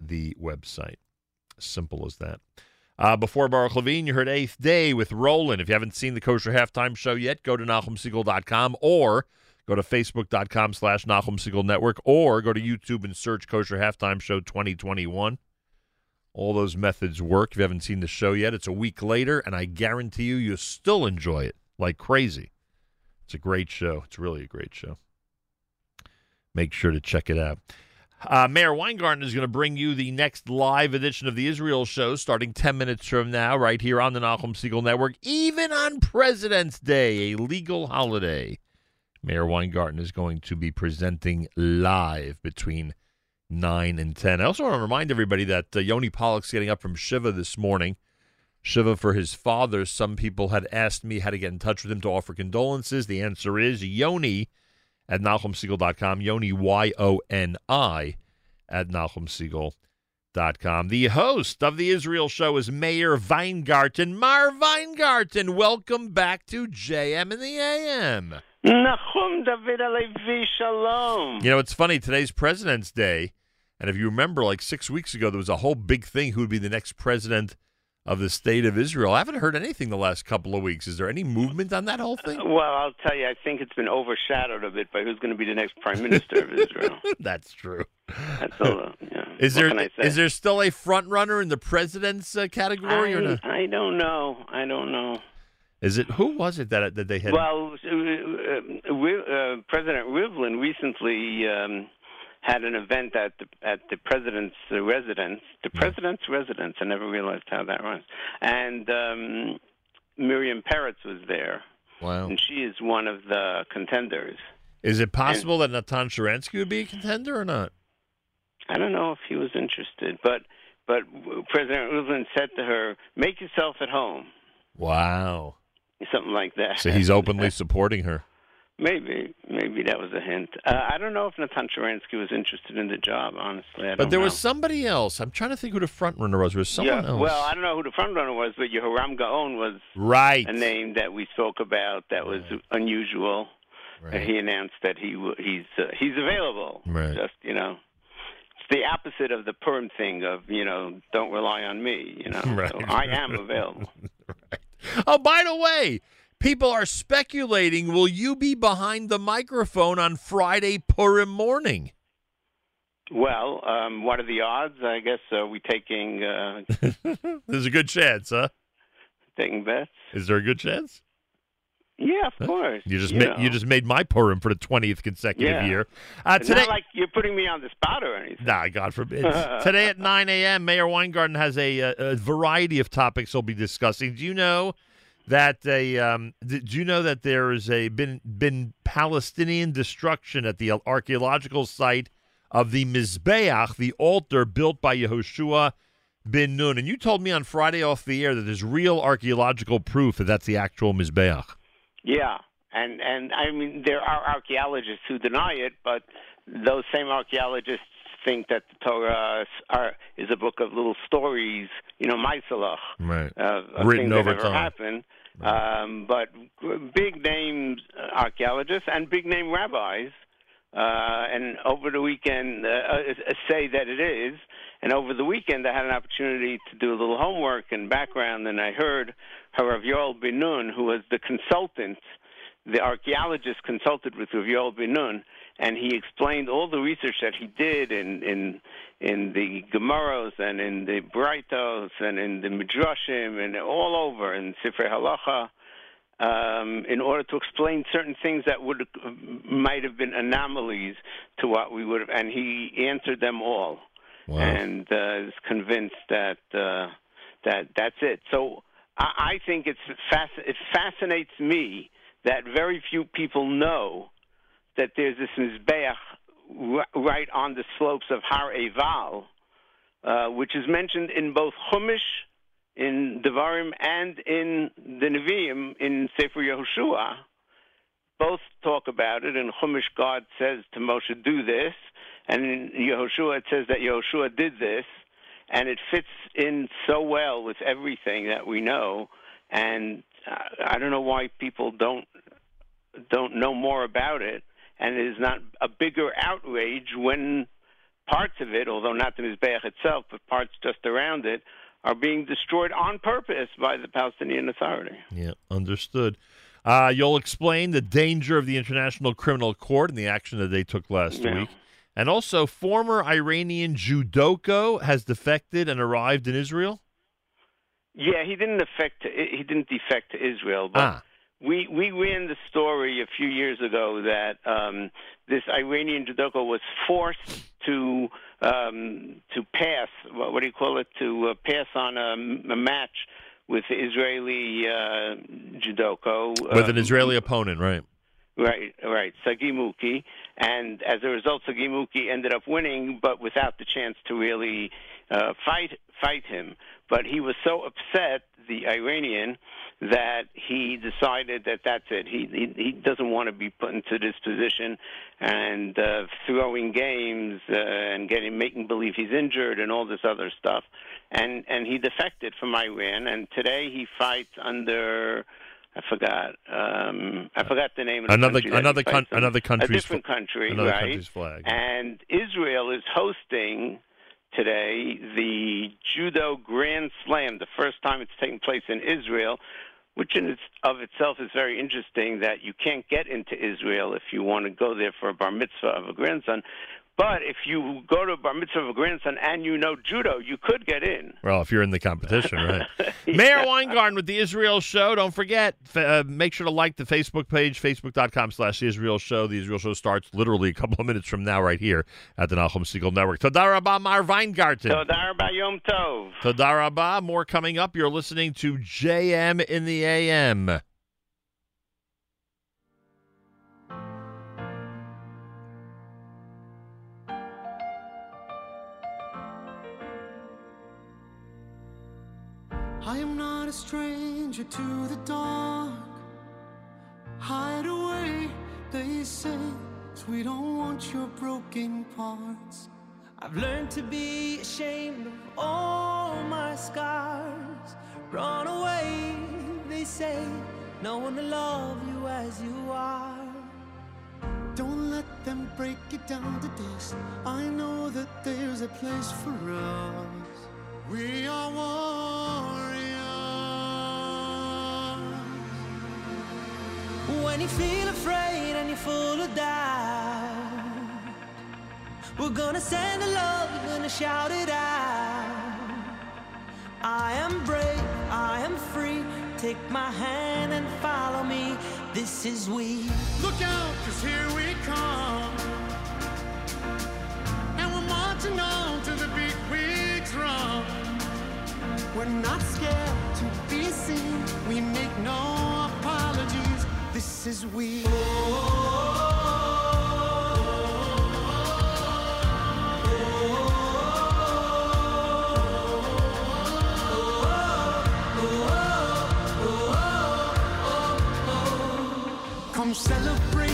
the website. Simple as that. Uh, before Baruch Levine, you heard Eighth Day with Roland. If you haven't seen the Kosher Halftime Show yet, go to NachumSegal.com or Go to facebook.com slash Segal Network or go to YouTube and search Kosher Halftime Show 2021. All those methods work. If you haven't seen the show yet, it's a week later, and I guarantee you, you'll still enjoy it like crazy. It's a great show. It's really a great show. Make sure to check it out. Uh, Meir Weingarten is going to bring you the next live edition of the Israel Show starting 10 minutes from now, right here on the Nachum Segal Network, even on President's Day, a legal holiday. Meir Weingarten is going to be presenting live between 9 and 10. I also want to remind everybody that uh, Yoni Pollock's getting up from Shiva this morning. Shiva for his father. Some people had asked me how to get in touch with him to offer condolences. The answer is Yoni at NachumSegal.com. Yoni, Y O N I, at NachumSegal.com. The host of the Israel show is Meir Weingarten. Meir Weingarten, welcome back to JM in the AM. Nachum David Alevi Shalom. You know, it's funny. Today's President's Day. And if you remember, like six weeks ago, there was a whole big thing who would be the next president of the state of Israel. I haven't heard anything the last couple of weeks. Is there any movement on that whole thing? Well, I'll tell you, I think it's been overshadowed a bit by who's going to be the next prime minister of Israel. That's true. That's all. Yeah. Is What there I is there still a front runner in the president's uh, category or I. I don't know. I don't know. Is it who was it that that they had? Well, uh, uh, uh, President Rivlin recently um, had an event at the at the president's residence. The president's residence. I never realized how that runs. And um, Miriam Peretz was there, wow. and she is one of the contenders. Is it possible that Natan Sharansky would be a contender or not? I don't know if he was interested, but but President Rivlin said to her, "Make yourself at home," Wow. something like that. So he's openly supporting her. Maybe, maybe that was a hint. Uh, I don't know if Natan Sharansky was interested in the job. Honestly, I But there know. was somebody else. I'm trying to think who the front runner was. There was someone yeah, else. well, I don't know who the front runner was, but Yehoram Gaon was Right. a name that we spoke about that was unusual. And he announced that he he's uh, he's available. Right. Just you know, it's the opposite of the perm thing of you know don't rely on me. You know, Right. so I am available. right. Oh, by the way, people are speculating will you be behind the microphone on Friday Purim morning? Well, um, what are the odds? I guess uh, we taking uh, There's a good chance, huh? taking bets. Is there a good chance? Yeah, of course. You just you made you just made my Purim for the twentieth consecutive Yeah. year. Uh, today, not like you're putting me on the spot or anything. Nah, God forbid. Today at 9 a.m., Meir Weingarten has a, a, a variety of topics he'll be discussing. Do you know that a um, did you know that there is a been been Palestinian destruction at the archaeological site of the Mizbeach, the altar built by Yehoshua bin Nun? And you told me on Friday off the air that there's real archaeological proof that that's the actual Mizbeach. Yeah, and and I mean there are archaeologists who deny it, but those same archaeologists think that the Torah are, is a book of little stories, you know, Maisalach, Right. uh, Written over time. happened. Um, but big name archaeologists and big name rabbis, uh, and over the weekend uh, uh, say that it is. And over the weekend, I had an opportunity to do a little homework and background, and I heard Harav Yoel Ben Nun, who was the consultant, the archaeologist consulted with Rav Yoel Ben Nun, and he explained all the research that he did in in in the Gemaros and in the Braitos and in the Midrashim and all over in Sifrei Halacha, um, in order to explain certain things that would might have been anomalies to what we would have, and he answered them all, and uh, is convinced that uh, that that's it. So I, I think it's fasc- it fascinates me that very few people know that there's this mizbeach right on the slopes of Har Eval, uh, which is mentioned in both Chumash, in Devarim, and in the Nevi'im in Sefer Yehoshua. Both talk about it. In Chumash, God says to Moshe, "Do this," and in Yehoshua, it says that Yehoshua did this, and it fits in so well with everything that we know. And uh, I don't know why people don't don't know more about it, and it is not a bigger outrage when parts of it, although not the Mizbeach itself, but parts just around it, are being destroyed on purpose by the Palestinian Authority. Yeah, understood. Uh, you'll explain the danger of the International Criminal Court and the action that they took last Yeah. week. And also, former Iranian judoka has defected and arrived in Israel. Yeah, he didn't affect. He didn't defect to Israel, but Ah. We we ran the story a few years ago that um, this Iranian judoka was forced to um, to pass. What, what do you call it? To uh, pass on a, a match with the Israeli uh, judoka With an Israeli opponent, right? Right, right. Sagi Muki, and as a result, Sagi Muki ended up winning, but without the chance to really uh, fight fight him. But he was so upset, the Iranian, that he decided that that's it. He he, he doesn't want to be put into this position and uh, throwing games uh, and getting making believe he's injured and all this other stuff. And and he defected from Iran, and today he fights under. I forgot. Um, I forgot the name of the Another- country another in. another country's a different country, another right? country's flag. And Israel is hosting today the Judo Grand Slam, the first time it's taking place in Israel, which in its, of itself is very interesting. That you can't get into Israel if you want to go there for a bar mitzvah of a grandson. But if you go to bar mitzvah of a grandson and you know judo, you could get in. Well, if you're in the competition, right? Meir Weingarten with the Israel Show. Don't forget, f- uh, make sure to like the Facebook page, facebook.com slash Israel Show. The Israel Show starts literally a couple of minutes from now right here at the Nachum Segal Network. Todarabah Meir Weingarten. Todar Yom Tov. Todarabah. More coming up. You're listening to JM in the AM. A stranger to the dark. Hide away, they say, we don't want your broken parts. I've learned to be ashamed of all my scars. Run away, they say. No one to love you as you are. Don't let them break you down to dust. I know that there's a place for us. We are warriors. When you feel afraid and you're full of doubt, we're gonna send the love, we're gonna shout it out. I am brave, I am free. Take my hand and follow me. This is we. Look out, cause here we come. And we're marching on to the beat we drum. We're not scared to be seen. We make no. Is we. Come celebrate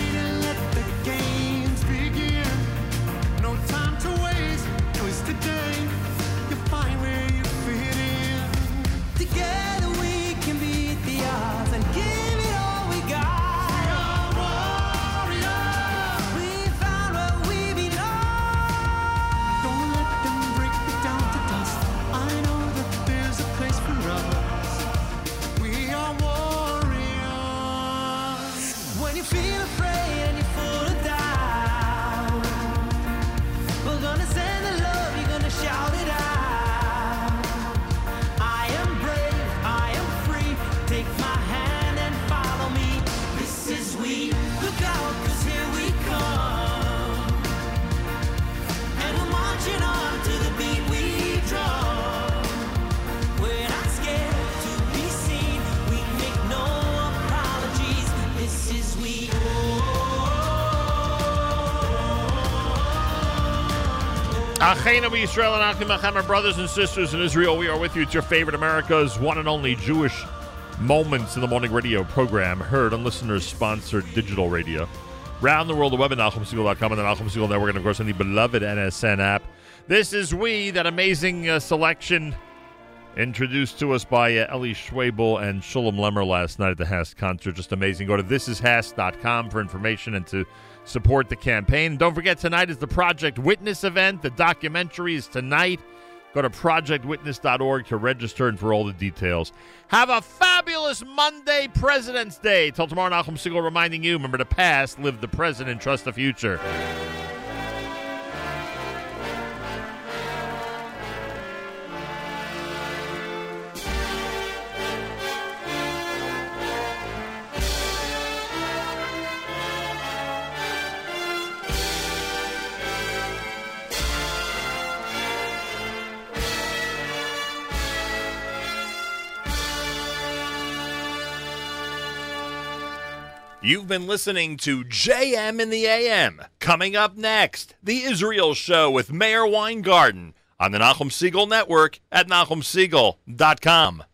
Yisrael and brothers and sisters in Israel, we are with you. It's your favorite America's one and only Jewish Moments in the Morning radio program, heard on listeners sponsored digital radio. Round the world, the web at NachumSegal.com and the Nachum Segal Network, and of course on the beloved NSN app. This is We, that amazing uh, selection introduced to us by uh, Eli Schwebel and Shulem Lemmer last night at the HASC concert. Just amazing. Go to thisishasc.com for information and to support the campaign. Don't forget, tonight is the Project Witness event. The documentary is tonight. Go to projectwitness.org to register and for all the details. Have a fabulous Monday, President's Day. Till tomorrow, Nachum Segal reminding you remember the past, live the present, and trust the future. You've been listening to JM in the AM. Coming up next, The Israel Show with Meir Weingarten on the Nachum Segal Network at NachumSegal.com.